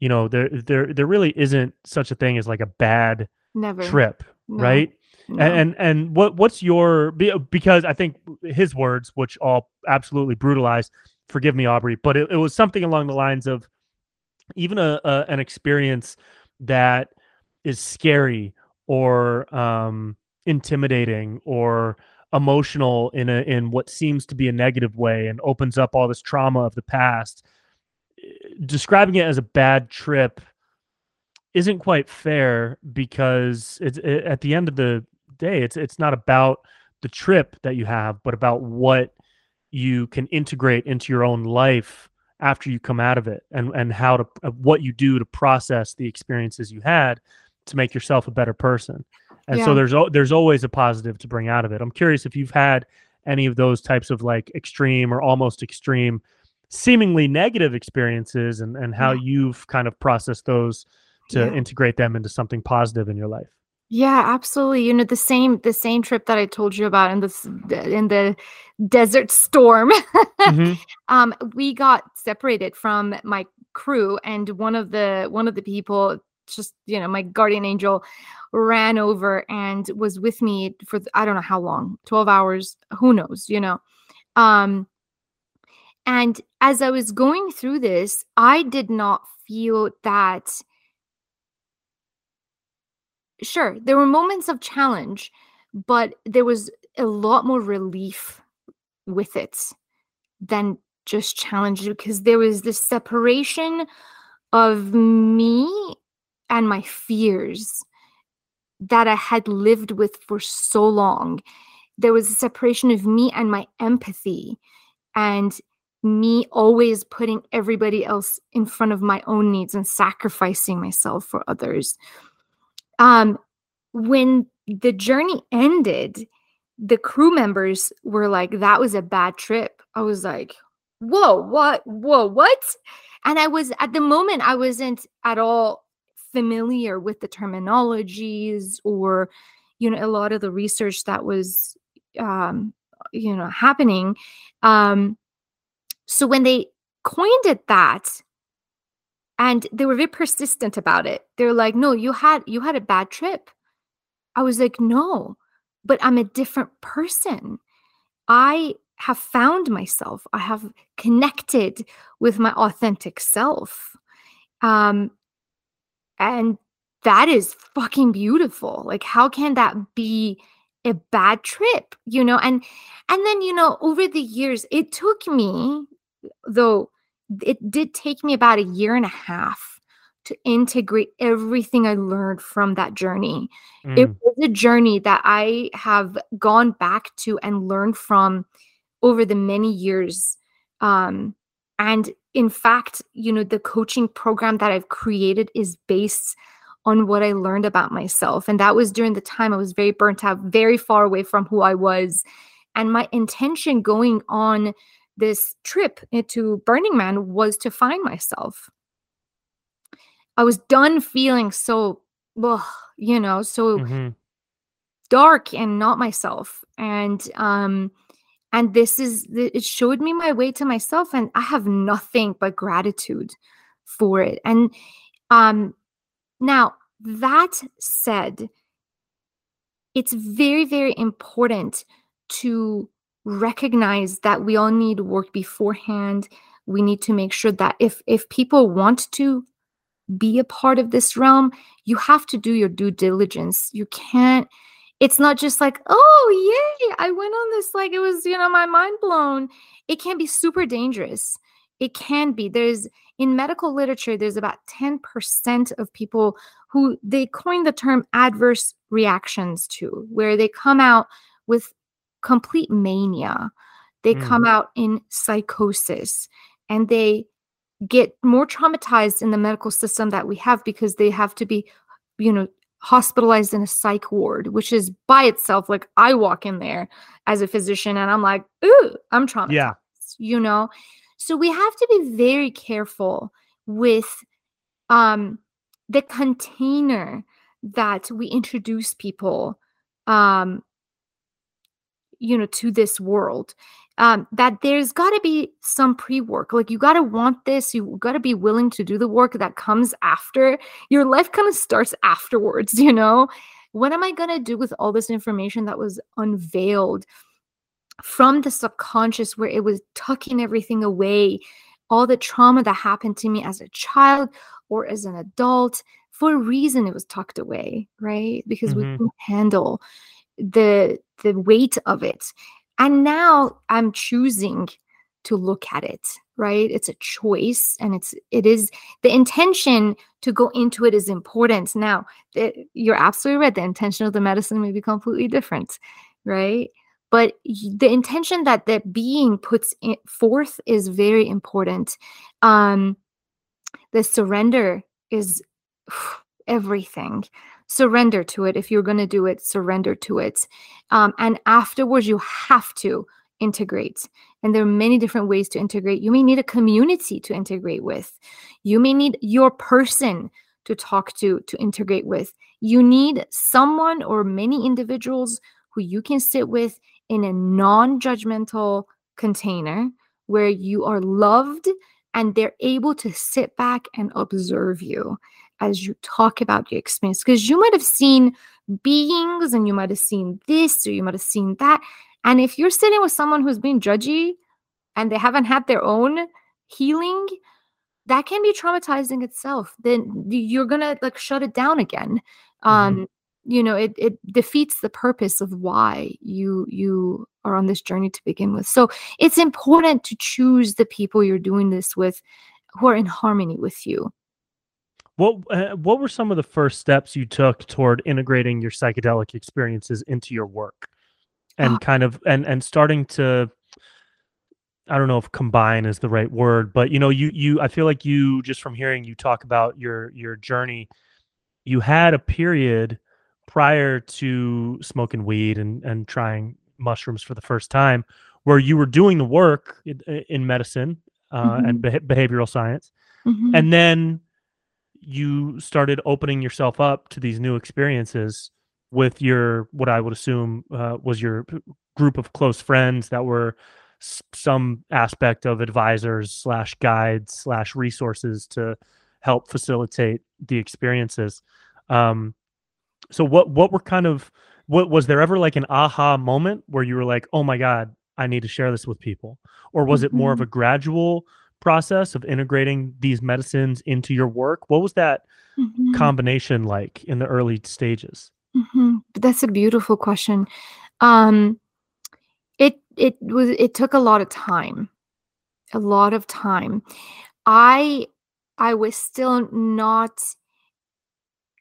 Speaker 2: you know there there there really isn't such a thing as like a bad
Speaker 1: Never.
Speaker 2: trip
Speaker 1: No,
Speaker 2: right
Speaker 1: no.
Speaker 2: and, and and what what's your because i think his words which all absolutely brutalized forgive me aubrey but it, it was something along the lines of even a, a an experience that is scary or um intimidating or emotional in a in what seems to be a negative way and opens up all this trauma of the past eh, describing it as a bad trip isn't quite fair because it's it, at the end of the day it's it's not about the trip that you have but about what you can integrate into your own life after you come out of it and and how to uh, what you do to process the experiences you had to make yourself a better person and so there's there's always a positive to bring out of it i'm curious if you've had any of those types of like extreme or almost extreme seemingly negative experiences and and how
Speaker 1: Yeah.
Speaker 2: you've kind of processed those to
Speaker 1: Yeah.
Speaker 2: integrate them into something positive in your life
Speaker 1: Yeah, absolutely. You know, the same the same trip that I told you about in this in the desert storm.
Speaker 2: Mhm.
Speaker 1: um, we got separated from my crew, and one of the one of the people, just you know, my guardian angel, ran over and was with me for I don't know how long, twelve hours, who knows, you know. Um, and as I was going through this, I did not feel that sure there were moments of challenge but there was a lot more relief with it than just challenge because there was this separation of me and my fears that I had lived with for so long. There was a separation of me and my empathy and me always putting everybody else in front of my own needs and sacrificing myself for others um when the journey ended the crew members were like that was a bad trip. I was like whoa what whoa what? And i was at the moment i wasn't at all familiar with the terminologies or you know a lot of the research that was um you know happening. Um so when they coined it that and they were very persistent about it. They're like no you had you had a bad trip. I was like no but i'm a different person. I have found myself. I have connected with my authentic self. Um and that is fucking beautiful. Like how can that be a bad trip you know? And and then you know over the years it took me though it did take me about a year and a half to integrate everything I learned from that journey. It
Speaker 2: Mm.
Speaker 1: was a journey that I have gone back to and learned from over the many years. Um, and in fact, you know, the coaching program that I've created is based on what I learned about myself. And that was during the time I was very burnt out, very far away from who I was. And my intention going on this trip into Burning Man was to find myself. I was done feeling so, ugh, you know, so
Speaker 2: Mhm.
Speaker 1: dark and not myself. And um, and this is it showed me my way to myself, and I have nothing but gratitude for it. And um, now that said, it's very very important to recognize that we all need work beforehand. We need to make sure that if if people want to be a part of this realm you have to do your due diligence. You can't it's not just like oh yay i went on this like it was you know my mind blown. It can be super dangerous. It can be. There's in medical literature there's about 10% of people who they coin the term adverse reactions to where they come out with complete mania they
Speaker 2: Mm.
Speaker 1: come out in psychosis and they get more traumatized in the medical system that we have because they have to be you know hospitalized in a psych ward which is by itself like i walk in there as a physician and i'm like ooh i'm traumatized yeah. you know so we have to be very careful with um the container that we introduce people um you know to this world um, that there's got to be some pre work. Like, you got to want this. You got to be willing to do the work that comes after. Your life kind of starts afterwards, you know? What am I going to do with all this information that was unveiled from the subconscious where it was tucking everything away? All the trauma that happened to me as a child or as an adult, for a reason it was tucked away, right? Because mm-hmm. we can handle the the weight of it and now I'm choosing to look at it, right? It's a choice and it's it is the intention to go into it is important. Now, it, you're absolutely right. The intention of the medicine may be completely different, right? But the intention that that being puts forth is very important. Um, the surrender is everything surrender to it. If you're going to do it surrender to it. Um, and afterwards you have to integrate. And there are many different ways to integrate. You may need a community to integrate with. You may need your person to talk to to integrate with. You need someone or many individuals who you can sit with in a non-judgmental container where you are loved and they're able to sit back and observe you as you talk about your experience because you might have seen beings and you might have seen this or you might have seen that. And if you're sitting with someone who's being judgy and they haven't had their own healing, that can be traumatizing itself. Then you're gonna like shut it down again. Mm-hmm. Um, you know, it it defeats the purpose of why you you are on this journey to begin with. So it's important to choose the people you're doing this with who are in harmony with you.
Speaker 2: What uh, what were some of the first steps you took toward integrating your psychedelic experiences into your work, and uh, kind of and and starting to I don't know if combine is the right word, but you know, you you I feel like you just from hearing you talk about your your journey, you had a period prior to smoking weed and and trying mushrooms for the first time where you were doing the work in, in medicine uh, mm-hmm. and behavioral science, mm-hmm. and then you started opening yourself up to these new experiences with your what I would assume uh, was your group of close friends that were s- some aspect of advisors slash guides slash resources to help facilitate the experiences. Um, so what what were kind of what was there ever like an aha moment where you were like, oh my god, I need to share this with people, or was mm-hmm. it more of mm-hmm. a gradual process of integrating these medicines into your work? What was that mm-hmm. combination like in the early stages?
Speaker 1: Mm-hmm. That's a beautiful question. Um, it it was it took a lot of time, a lot of time. I I was still not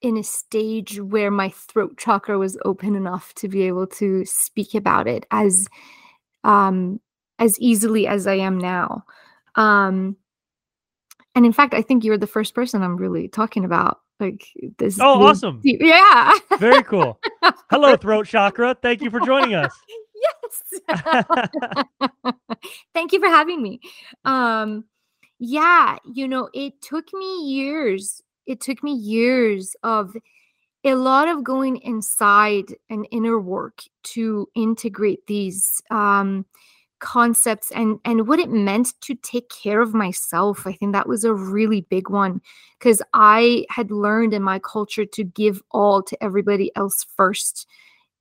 Speaker 1: in a stage where my throat chakra was open enough to be able to speak about it as um as easily as I am now. Um, and in fact, I think you're the first person I'm really talking about. Like this.
Speaker 2: Oh, awesome!
Speaker 1: Yeah.
Speaker 2: Very cool. Hello, throat chakra. Thank you for joining us.
Speaker 1: yes. Thank you for having me. Um, yeah, you know, it took me years. It took me years of a lot of going inside and inner work to integrate these um concepts and and what it meant to take care of myself. I think that was a really big one because i had learned in my culture to give all to everybody else first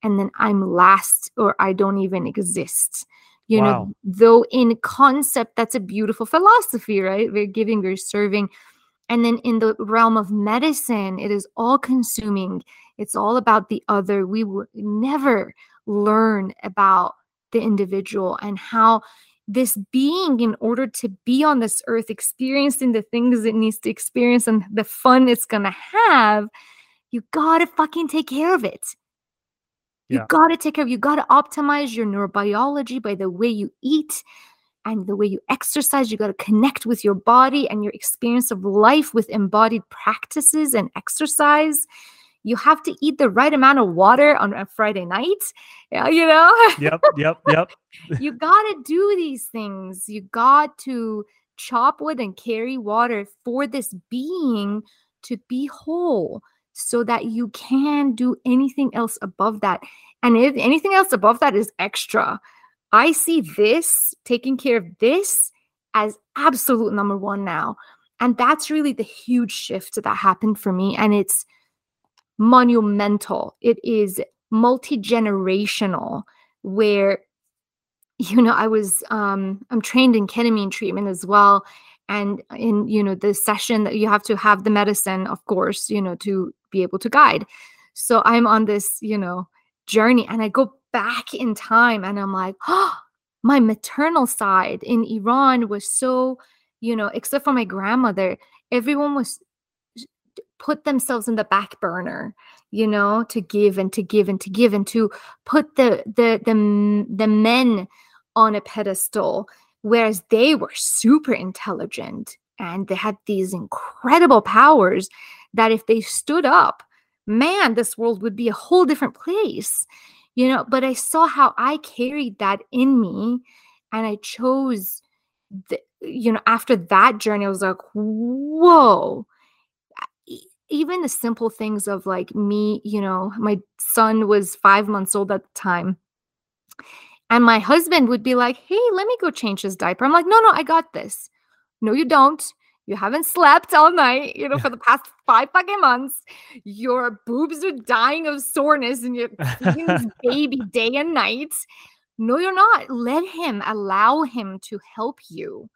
Speaker 1: and then i'm last or i don't even exist. You wow. know though in concept that's a beautiful philosophy right? We're giving we're serving. And then in the realm of medicine it is all consuming. It's all about the other. We would never learn about the individual and how this being in order to be on this earth experiencing the things it needs to experience and the fun it's going to have you got to fucking take care of it you yeah. got to take care of you got to optimize your neurobiology by the way you eat and the way you exercise. You got to connect with your body and your experience of life with embodied practices and exercise. You have to eat the right amount of water on a Friday night. Yeah, you know?
Speaker 2: Yep, yep, yep.
Speaker 1: you got to do these things. You got to chop wood and carry water for this being to be whole so that you can do anything else above that. And if anything else above that is extra, I see this taking care of this as absolute number one now. And that's really the huge shift that happened for me. And it's monumental, it is multi generational, where you know i was um i'm trained in ketamine treatment as well and in you know the session that you have to have the medicine of course you know to be able to guide. So i'm on this you know journey and i go back in time and i'm like oh my maternal side in iran was so you know except for my grandmother everyone was put themselves in the back burner you know to give and to give and to give and to put the the the, the men on a pedestal whereas they were super intelligent and they had these incredible powers that if they stood up man this world would be a whole different place you know? But i saw how i carried that in me and i chose the, you know after that journey i was like whoa even the simple things of like me you know my son was five months old at the time and my husband would be like hey let me go change his diaper i'm like no no i got this no you don't you haven't slept all night, you know, for the past five fucking months. Your boobs are dying of soreness and you're feeding this baby day and night. No, you're not. Let him allow him to help you.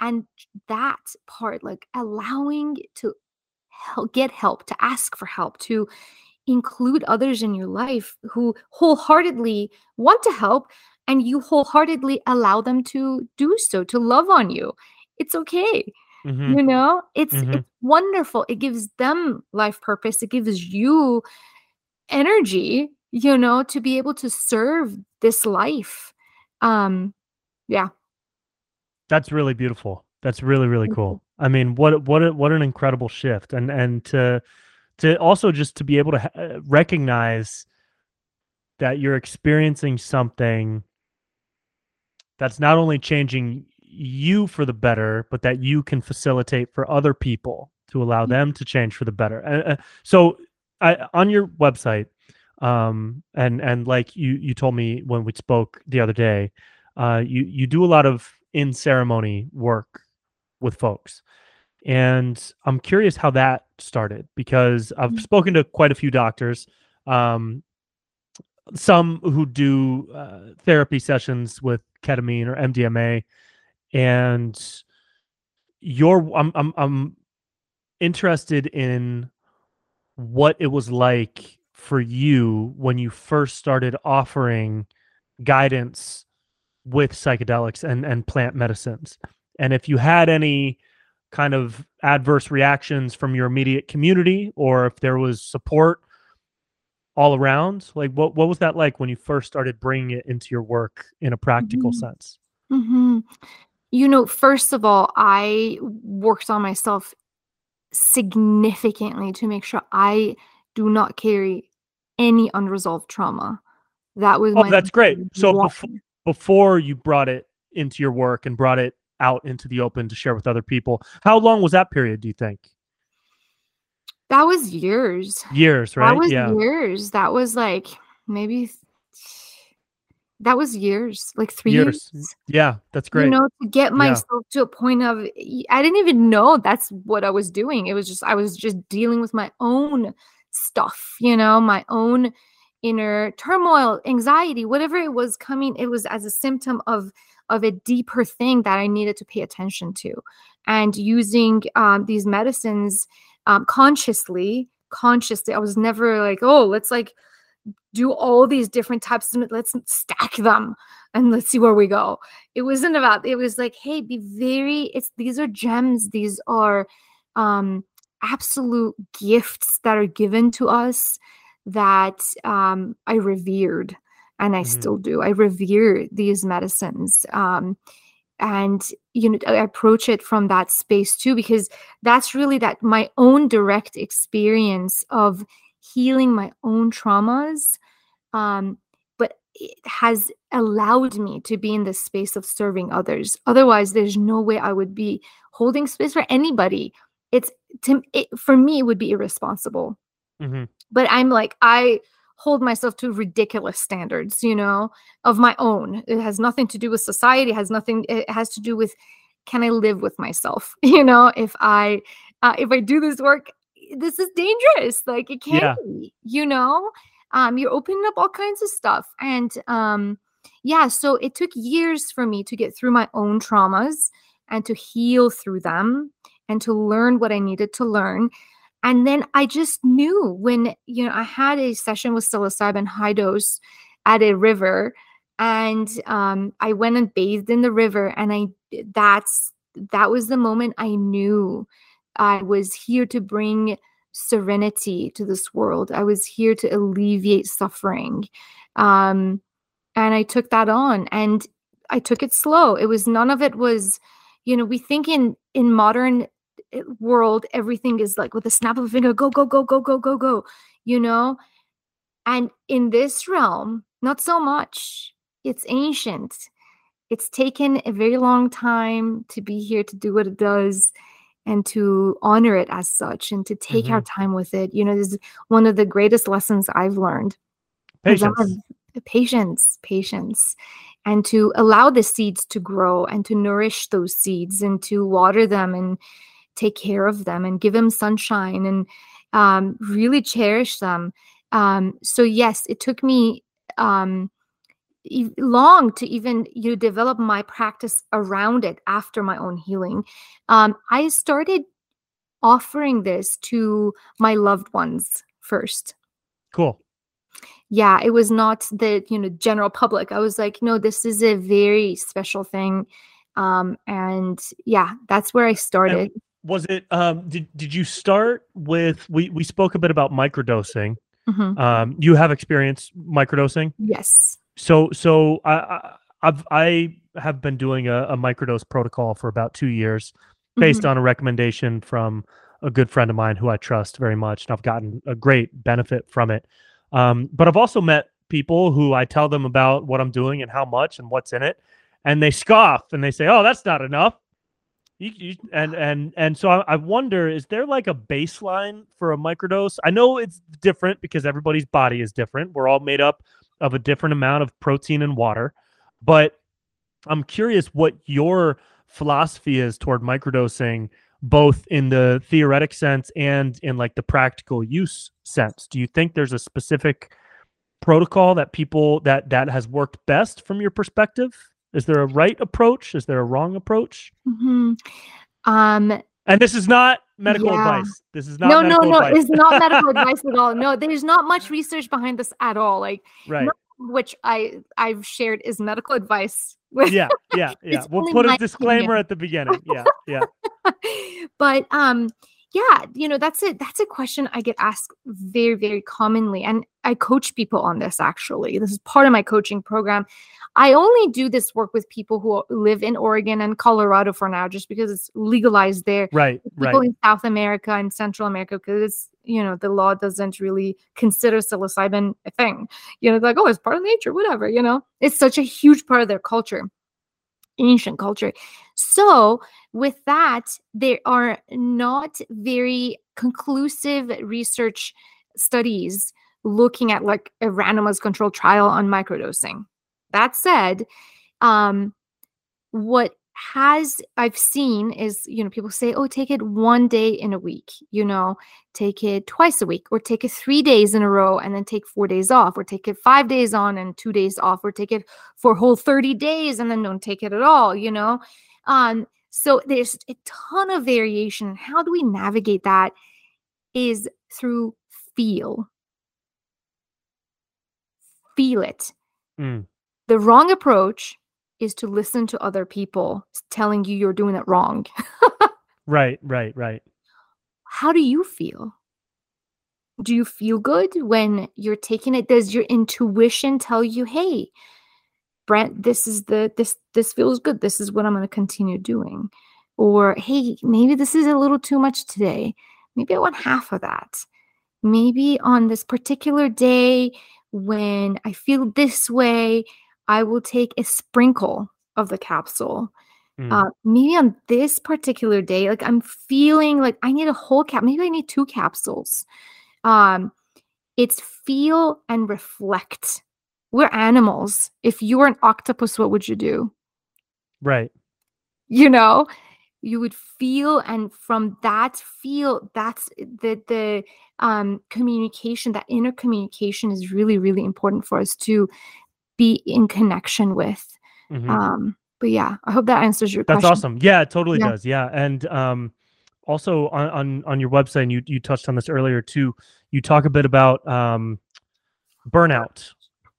Speaker 1: And that part, like allowing to help, get help, to ask for help, to include others in your life who wholeheartedly want to help and you wholeheartedly allow them to do so, to love on you. It's okay. Mm-hmm. You know, it's mm-hmm. it's wonderful. It gives them life purpose. It gives you energy, you know, to be able to serve this life. Um yeah.
Speaker 2: That's really beautiful. That's really really cool. I mean, what what what an incredible shift and and to to also just to be able to ha- uh, recognize that you're experiencing something that's not only changing you for the better, but that you can facilitate for other people to allow mm-hmm. them to change for the better. Uh, so, I, on your website, um, and and like you you told me when we spoke the other day, uh, you you do a lot of in ceremony work with folks, and I'm curious how that started because I've mm-hmm. spoken to quite a few doctors. Um, some who do uh, therapy sessions with ketamine or MDMA, and your I'm I'm I'm interested in what it was like for you when you first started offering guidance with psychedelics and and plant medicines and if you had any kind of adverse reactions from your immediate community or if there was support all around like what what was that like when you first started bringing it into your work in a practical mm-hmm. sense
Speaker 1: mm-hmm. You know, first of all, I worked on myself significantly to make sure I do not carry any unresolved trauma. That was
Speaker 2: oh, that's great. So before, before you brought it into your work and brought it out into the open to share with other people, how long was that period? Do you think?
Speaker 1: That was years.
Speaker 2: Years, right?
Speaker 1: That was yeah. years. That was like maybe that was years, like three years. years.
Speaker 2: Yeah, that's great.
Speaker 1: You know, to get myself yeah. to a point of I didn't even know that's what I was doing. It was just I was just dealing with my own stuff, you know, my own inner turmoil, anxiety, whatever it was coming, it was as a symptom of of a deeper thing that I needed to pay attention to. And using um, these medicines um, consciously, consciously, I was never like, oh, let's like do all these different types of let's stack them and let's see where we go it wasn't about it was like hey be very it's these are gems these are um absolute gifts that are given to us that um i revered and i mm-hmm. still do i revere these medicines um and you know I approach it from that space too because that's really that my own direct experience of healing my own traumas um but it has allowed me to be in the space of serving others otherwise there's no way i would be holding space for anybody it's to it, for me it would be irresponsible
Speaker 2: mm-hmm.
Speaker 1: but i'm like i hold myself to ridiculous standards, you know, of my own. It has nothing to do with society, it has nothing it has to do with can I live with myself? You know, if I uh, if I do this work, this is dangerous. Like it can't
Speaker 2: Yeah.
Speaker 1: be, you know? Um you're opening up all kinds of stuff and um yeah, so it took years for me to get through my own traumas and to heal through them and to learn what I needed to learn and then I just knew when, you know, I had a session with psilocybin high dose at a river and um, I went and bathed in the river and I that's that was the moment I knew I was here to bring serenity to this world. I was here to alleviate suffering. Um, and I took that on and I took it slow. It was none of it was, you know, we think in in modern world everything is like with a snap of a finger go go go go go go go you know? And in this realm not so much. It's ancient. It's taken a very long time to be here to do what it does and to honor it as such and to take our mm-hmm. time with it. You know this is one of the greatest lessons i've learned.
Speaker 2: Patience.
Speaker 1: patience patience. And to allow the seeds to grow and to nourish those seeds and to water them and take care of them and give them sunshine and um, really cherish them. Um, so yes it took me um, e- long to even you know, develop my practice around it after my own healing. Um, i started offering this to my loved ones first.
Speaker 2: Cool.
Speaker 1: yeah it was not the you know general public. I was like no this is a very special thing. Um and yeah that's where i started
Speaker 2: Was it um did did you start with we we spoke a bit about microdosing.
Speaker 1: Mhm.
Speaker 2: Um you have experience microdosing?
Speaker 1: yes
Speaker 2: So so I, I I've I have been doing a, a microdose protocol for about two years based
Speaker 1: Mhm.
Speaker 2: on a recommendation from a good friend of mine who I trust very much, and I've gotten a great benefit from it. Um, but I've also met people who I tell them about what I'm doing and how much and what's in it, and they scoff and they say, "Oh, that's not enough." You, you, and and and so I, I wonder, is there like a baseline for a microdose? I know it's different because everybody's body is different. We're all made up of a different amount of protein and water, but I'm curious what your philosophy is toward microdosing, both in the theoretic sense and in like the practical use sense. Do you think there's a specific protocol that people that that has worked best from your perspective? Is there a right approach? Is there a wrong approach?
Speaker 1: Mhm. um
Speaker 2: And this is not medical
Speaker 1: Yeah.
Speaker 2: advice. This is not
Speaker 1: no no no
Speaker 2: advice.
Speaker 1: it's not medical advice at all no there's not much research behind this at all like
Speaker 2: right.
Speaker 1: which i i've shared is medical advice
Speaker 2: Yeah, yeah, yeah. We'll put a disclaimer
Speaker 1: opinion.
Speaker 2: at the beginning. Yeah, yeah.
Speaker 1: but um yeah you know that's it that's a question i get asked very very commonly and i coach people on this actually. This is part of my coaching program. I only do this work with people who live in oregon and colorado for now just because it's legalized there.
Speaker 2: Right,
Speaker 1: people
Speaker 2: right.
Speaker 1: in south america and central america because it's you know the law doesn't really consider psilocybin a thing. You know like oh it's part of nature whatever you know? It's such a huge part of their culture ancient culture. So with that there are not very conclusive research studies looking at like a randomized controlled trial on microdosing. That said um what has i've seen is you know people say oh take it one day in a week you know take it twice a week or take it three days in a row and then take four days off or take it five days on and two days off or take it for a whole 30 days and then don't take it at all you know? Um so there's a ton of variation. How do we navigate that is through feel. Feel it.
Speaker 2: Mm.
Speaker 1: the wrong approach is to listen to other people telling you you're doing it wrong
Speaker 2: Right, right, right.
Speaker 1: how do you feel do you feel good when you're taking it does your intuition tell you hey Brent, this is the this this feels good. This is what I'm going to continue doing. Or hey, maybe this is a little too much today. Maybe I want half of that. Maybe on this particular day when I feel this way, I will take a sprinkle of the capsule. Mm. Uh, maybe on this particular day, like I'm feeling like I need a whole cap. Maybe I need two capsules. Um, it's feel and reflect. We're animals. If you were an octopus, what would you do?
Speaker 2: Right.
Speaker 1: You know, you would feel and from that feel that's the the um communication that inner communication is really really important for us to be in connection with mm-hmm. um but yeah i hope that answers your
Speaker 2: that's
Speaker 1: question.
Speaker 2: awesome yeah it totally yeah. does yeah and um also on, on on your website and you you touched on this earlier too you talk a bit about um burnout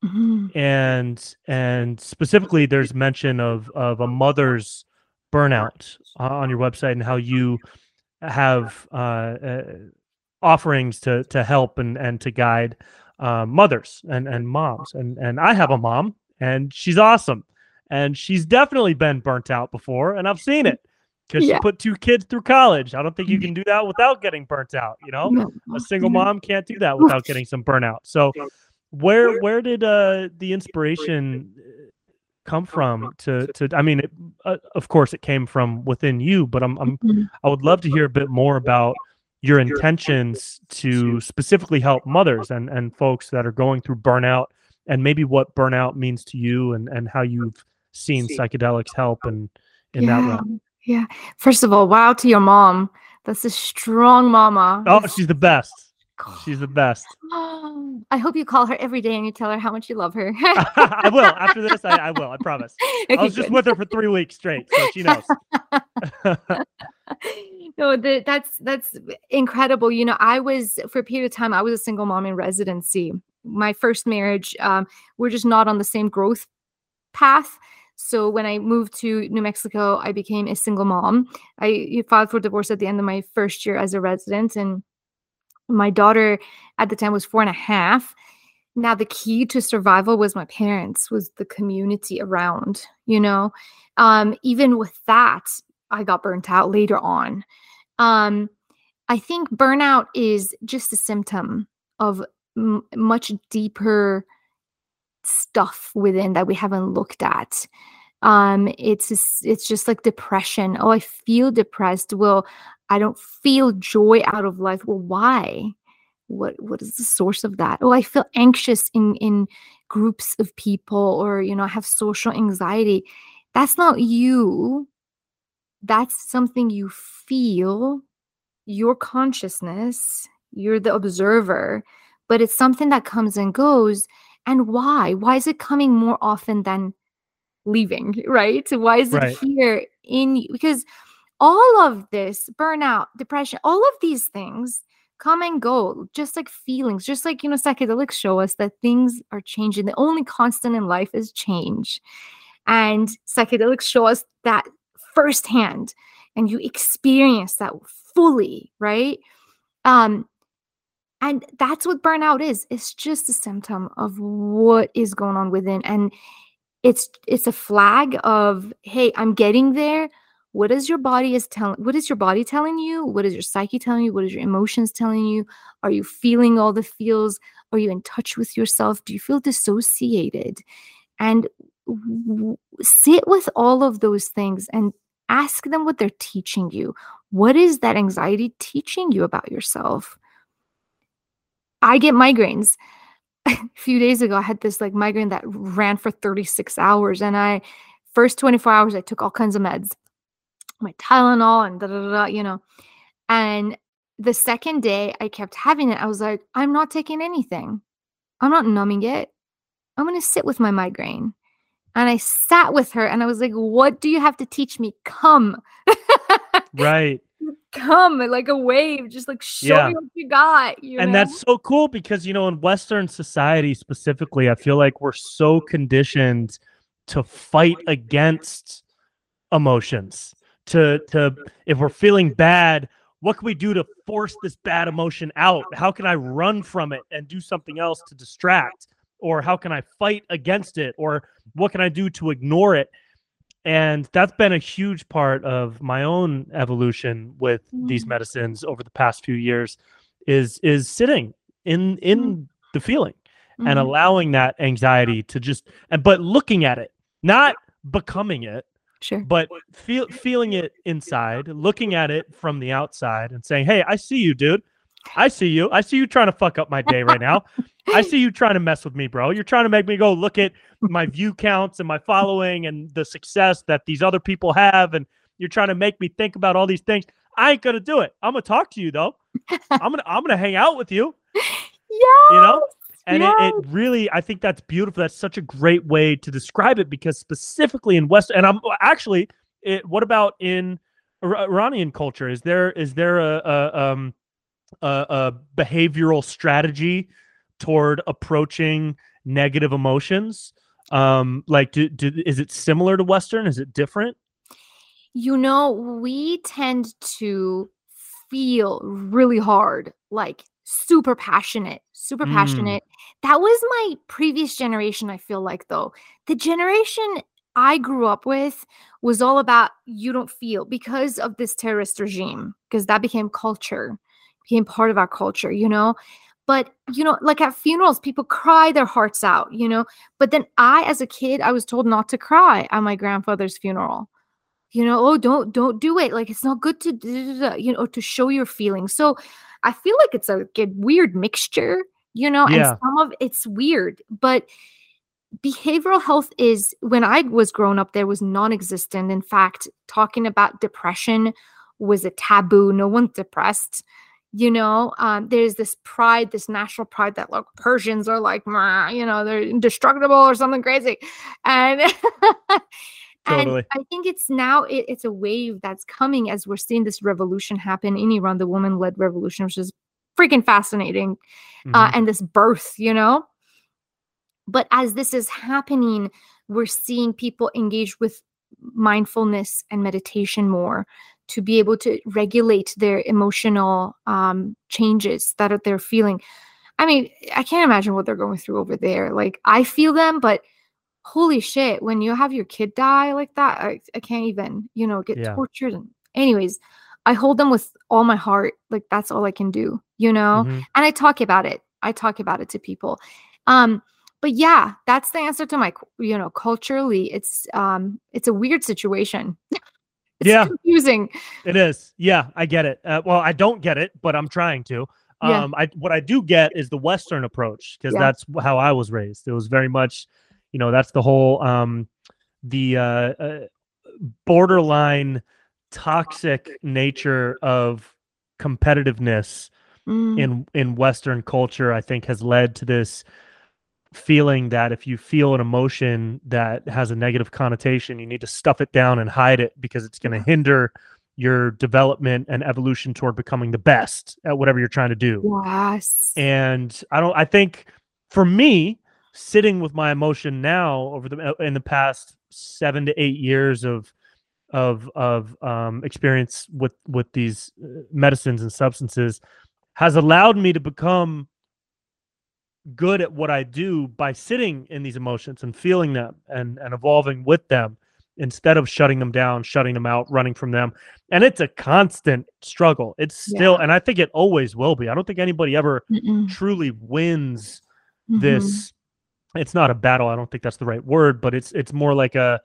Speaker 2: mm-hmm. and and specifically there's mention of of a mother's burnout on your website and how you have uh, uh, offerings to to help and and to guide uh, mothers and and moms and and I have a mom and she's awesome and she's definitely been burnt out before and I've seen it because yeah. she put two kids through college. I don't think you can do that without getting burnt out. You know, a single mom can't do that without getting some burnout. So where where did uh the inspiration come from to to i mean it, uh, of course it came from within you but i'm, I'm mm-hmm. i would love to hear a bit more about your intentions to specifically help mothers and and folks that are going through burnout and maybe what burnout means to you and and how you've seen psychedelics help and in,
Speaker 1: yeah.
Speaker 2: that realm
Speaker 1: yeah first of all wow to your mom that's a strong mama
Speaker 2: oh she's the best She's the best.
Speaker 1: I hope you call her every day and you tell her how much you love her.
Speaker 2: I will. After this, I, I will. I promise. Okay, I was just with her for three weeks straight, so she knows.
Speaker 1: no, the, that's that's incredible. You know, I was for a period of time. I was a single mom in residency. My first marriage, um, we're just not on the same growth path. So when I moved to New Mexico, I became a single mom. I filed for divorce at the end of my first year as a resident, and my daughter at the time was four and a half. Now the key to survival was my parents, was the community around, you know. Um, even with that, I got burnt out later on. Um, I think burnout is just a symptom of m- much deeper stuff within that we haven't looked at. Um, it's it's just like depression. Oh, I feel depressed. Well, I don't feel joy out of life. Well, why? What what is the source of that? Oh, I feel anxious in in groups of people or you know, I have social anxiety. That's not you. That's something you feel, your consciousness, you're the observer, but it's something that comes and goes. And why? Why is it coming more often than leaving, right? Why is it right. here in because all of this burnout depression all of these things come and go just like feelings just like you know psychedelics show us that things are changing the only constant in life is change and psychedelics show us that firsthand and you experience that fully right? Um and that's what burnout is. It's just a symptom of what is going on within and it's it's a flag of hey i'm getting there. What is your body is telling what is your body telling you? What is your psyche telling you? What is your emotions telling you? Are you feeling all the feels? Are you in touch with yourself? Do you feel dissociated? And sit with all of those things and ask them what they're teaching you what is that anxiety teaching you about yourself i get migraines a few days ago i had this like migraine that ran for 36 hours and i first 24 hours i took all kinds of meds my Tylenol and da da da, you know. And the second day I kept having it, I was like, I'm not taking anything. I'm not numbing it. I'm going to sit with my migraine. And I sat with her and I was like, What do you have to teach me? Come.
Speaker 2: right.
Speaker 1: Come like a wave, just like show yeah. me what you got. You
Speaker 2: and
Speaker 1: know?
Speaker 2: that's so cool because, you know, in Western society specifically, I feel like we're so conditioned to fight against emotions to to if we're feeling bad what can we do to force this bad emotion out how can i run from it and do something else to distract or how can I fight against it or what can I do to ignore it? And that's been a huge part of my own evolution with mm. these medicines over the past few years is is sitting in in mm. the feeling mm-hmm. and allowing that anxiety to just and but looking at it, not becoming it,
Speaker 1: Sure.
Speaker 2: But feel feeling it inside, looking at it from the outside and saying, Hey, I see you, dude. I see you. I see you trying to fuck up my day right now. I see you trying to mess with me, bro. You're trying to make me go look at my view counts and my following and the success that these other people have. And you're trying to make me think about all these things. I ain't gonna do it. I'm gonna talk to you though. I'm gonna I'm gonna hang out with you.
Speaker 1: Yeah.
Speaker 2: You know? And yes. it, it, really, I think that's beautiful. That's such a great way to describe it because specifically in West, and I'm actually, it, what about in Iranian culture? Is there is there a, a um a, a behavioral strategy toward approaching negative emotions? Um, like, do, do is it similar to Western? Is it different?
Speaker 1: You know, we tend to feel really hard, like super passionate, super mm. passionate. That was my previous generation, I feel like, though. The generation I grew up with was all about you don't feel because of this terrorist regime, because that became culture, became part of our culture, you know? But, you know, like at funerals, people cry their hearts out, you know? But then I, as a kid, I was told not to cry at my grandfather's funeral you know oh don't don't do it like it's not good to you know to show your feelings so I feel like it's a, a weird mixture, you know, yeah. and some of it's weird, but behavioral health is when I was growing up, there was non existent. In fact, talking about depression was a taboo. No one's depressed. You know, um, there's this pride, this national pride that like Persians are like, you know, they're indestructible or something crazy. And Totally. And I think it's now it, it's a wave that's coming as we're seeing this revolution happen in Iran, the woman-led revolution, which is freaking fascinating, uh, mm-hmm. uh, and this birth, you know. But as this is happening, we're seeing people engage with mindfulness and meditation more to be able to regulate their emotional um, changes that they're feeling. I mean, I can't imagine what they're going through over there. Like I feel them, but holy shit, when you have your kid die like that, I, I can't even, you know, get yeah. tortured. And anyways, I hold them with all my heart. Like that's all I can do, you know? Mm-hmm. And I talk about it. I talk about it to people. Um, but yeah, that's the answer to my, you know, culturally, it's um, it's a weird situation.
Speaker 2: yeah,
Speaker 1: confusing.
Speaker 2: It is. Yeah, I get it. Uh, well, I don't get it, but I'm trying to. Um, yeah. I what I do get is the Western approach because yeah. that's how I was raised. It was very much you know that's the whole um the uh, uh borderline toxic nature of competitiveness mm. in in western culture i think has led to this feeling that if you feel an emotion that has a negative connotation you need to stuff it down and hide it because it's going to hinder your development and evolution toward becoming the best at whatever you're trying to do.
Speaker 1: Yes.
Speaker 2: And i don't i think for me sitting with my emotion now over the uh, in the past seven to eight years of of of um, experience with with these uh, medicines and substances has allowed me to become good at what I do by sitting in these emotions and feeling them and and evolving with them instead of shutting them down, shutting them out, running from them. And it's a constant struggle. It's still, yeah. and I think it always will be. I don't think anybody ever Mm-mm. truly wins mm-hmm. this it's not a battle. I don't think that's the right word, but it's it's more like a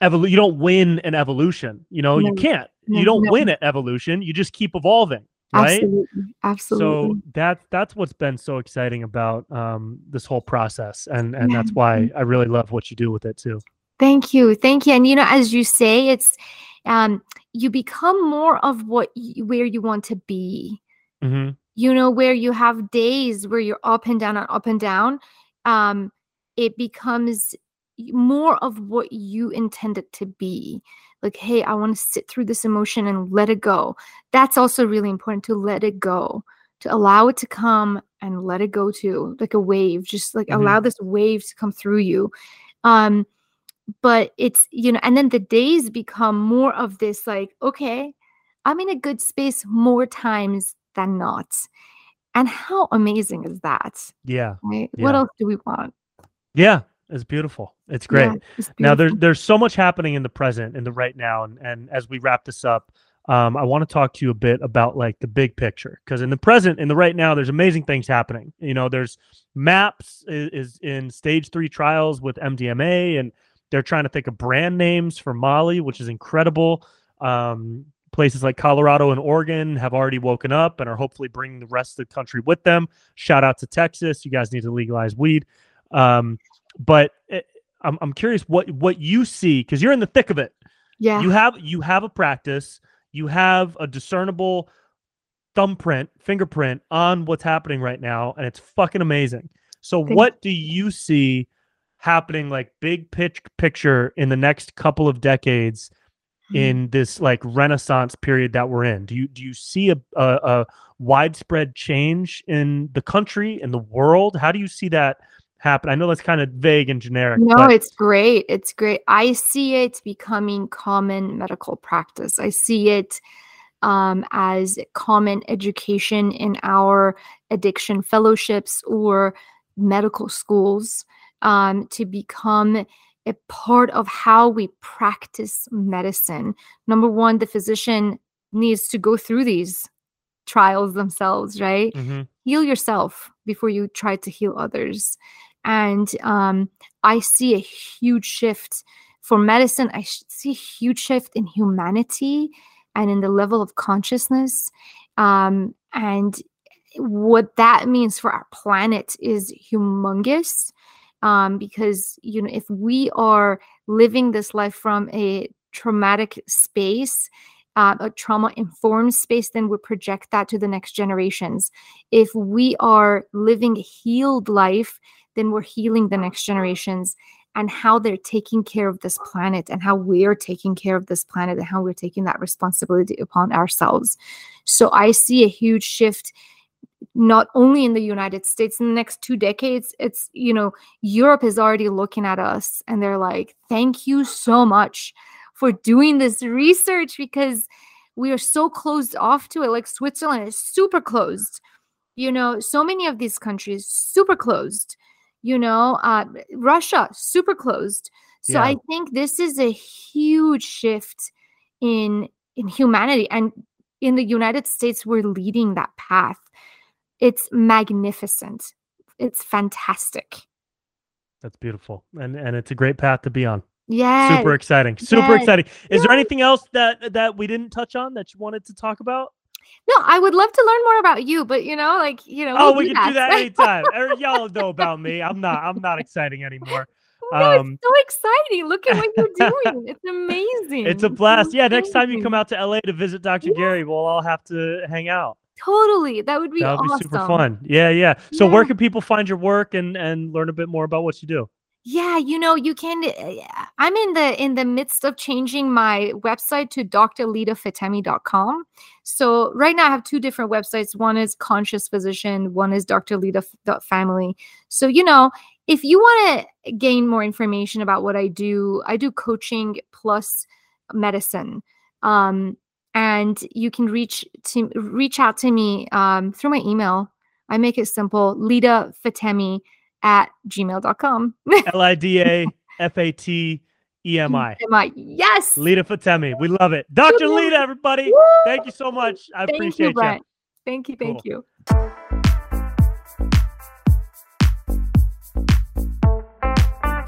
Speaker 2: evolution. You don't win an evolution. You know, no, you can't. No, you don't no. win at evolution. You just keep evolving. Right.
Speaker 1: Absolutely. Absolutely.
Speaker 2: So that that's what's been so exciting about um, this whole process, and and yeah. that's why I really love what you do with it too.
Speaker 1: Thank you, thank you. And you know, as you say, it's um, you become more of what you, where you want to be. Mm-hmm. You know, where you have days where you're up and down and up and down um, it becomes more of what you intended to be. Like, hey, I want to sit through this emotion and let it go. That's also really important to let it go, to allow it to come and let it go too, like a wave, just like mm-hmm. allow this wave to come through you. Um, but it's, you know, and then the days become more of this, like, okay, I'm in a good space more times than not. And how amazing is that?
Speaker 2: Yeah.
Speaker 1: Right?
Speaker 2: Yeah.
Speaker 1: What else do we want?
Speaker 2: Yeah. It's beautiful. It's great.
Speaker 1: Yeah, it's
Speaker 2: Now there's there's so much happening in the present, in the right now, and and as we wrap this up, um, I want to talk to you a bit about like the big picture because in the present, in the right now, there's amazing things happening. You know, there's MAPS is, is in stage three trials with MDMA, and they're trying to think of brand names for Molly, which is incredible. Um, places like Colorado and Oregon have already woken up and are hopefully bringing the rest of the country with them. Shout out to Texas. You guys need to legalize weed. Um, but eh, I'm, I'm curious what what you see because you're in the thick of it.
Speaker 1: yeah.
Speaker 2: You have you have a practice. You have a discernible thumbprint, fingerprint on what's happening right now, and it's fucking amazing. So, what do you see happening, like big pitch picture, in the next couple of decades?
Speaker 1: Hmm.
Speaker 2: in this like renaissance period that we're in do you do you see a, a, a widespread change in the country in the world how do you see that happen i know that's kind of vague and generic
Speaker 1: No,
Speaker 2: but
Speaker 1: it's great. It's great. I see it becoming common medical practice. I see it um, as common education in our addiction fellowships or medical schools um, to become a part of how we practice medicine. Number one, the physician needs to go through these trials themselves, right?
Speaker 2: Mhm.
Speaker 1: heal yourself before you try to heal others. And um, I see a huge shift for medicine. I see a huge shift in humanity and in the level of consciousness. Um, and what that means for our planet is humongous. Um, because you know, if we are living this life from a traumatic space, uh, a trauma informed space, then we project that to the next generations. If we are living a healed life, then we're healing the next generations and how they're taking care of this planet and how we're taking care of this planet and how we're taking that responsibility upon ourselves. So I see a huge shift not only in the United States in the next two decades, it's, you know, Europe is already looking at us and they're like, thank you so much for doing this research because we are so closed off to it. Like Switzerland is super closed. You know, so many of these countries super closed. You know, uh, Russia super closed. So
Speaker 2: Yeah.
Speaker 1: I think this is a huge shift in in humanity, and in the United States, we're leading that path. It's magnificent. It's fantastic.
Speaker 2: that's beautiful and and it's a great path to be on
Speaker 1: Yeah.
Speaker 2: super exciting super
Speaker 1: Yes.
Speaker 2: exciting is there anything else that that we didn't touch on that you wanted to talk about
Speaker 1: No, I would love to learn more about you, but you know, like you know,
Speaker 2: oh we can do that anytime Er, y'all know about me i'm not i'm not exciting anymore
Speaker 1: no,
Speaker 2: um
Speaker 1: it's so exciting. Look at what you're doing. It's amazing.
Speaker 2: It's a blast. Yeah, next time you come out to LA to visit Dr.
Speaker 1: Yeah.
Speaker 2: Gary, we'll all have to hang out.
Speaker 1: Totally. That would be
Speaker 2: That would be super fun. Yeah, yeah. So where can people find your work and and learn a bit more about what you do?
Speaker 1: Yeah, you know, you can uh, I'm in the in the midst of changing my website to drlidafatemi.com. So right now I have two different websites. One is Conscious Physician, one is Dr. Lida Family. So, you know, if you want to gain more information about what I do, I do coaching plus medicine. Um and you can reach to reach out to me um, through my email. I make it simple, Lida Fatemi at gmail.com.
Speaker 2: L I D A F A T E M I.
Speaker 1: Am I? Yes.
Speaker 2: Lida Fatemi. We love it. Dr. Lida, everybody.
Speaker 1: Woo!
Speaker 2: Thank you so much. I
Speaker 1: Thank
Speaker 2: appreciate
Speaker 1: you, Brent. Thank you. Thank
Speaker 2: Cool.
Speaker 1: you.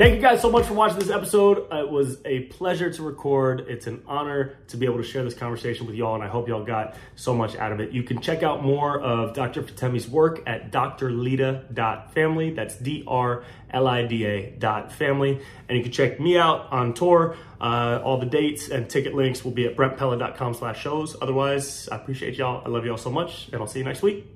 Speaker 4: Thank you guys so much for watching this episode. Uh, It was a pleasure to record. It's an honor to be able to share this conversation with y'all, and I hope y'all got so much out of it. You can check out more of Dr. Fatemi's work at drlida.family. That's D R L I D A dot family. And you can check me out on tour. Uh, all the dates and ticket links will be at brentpella.com slash shows. Otherwise, I appreciate y'all. I love y'all so much, and I'll see you next week.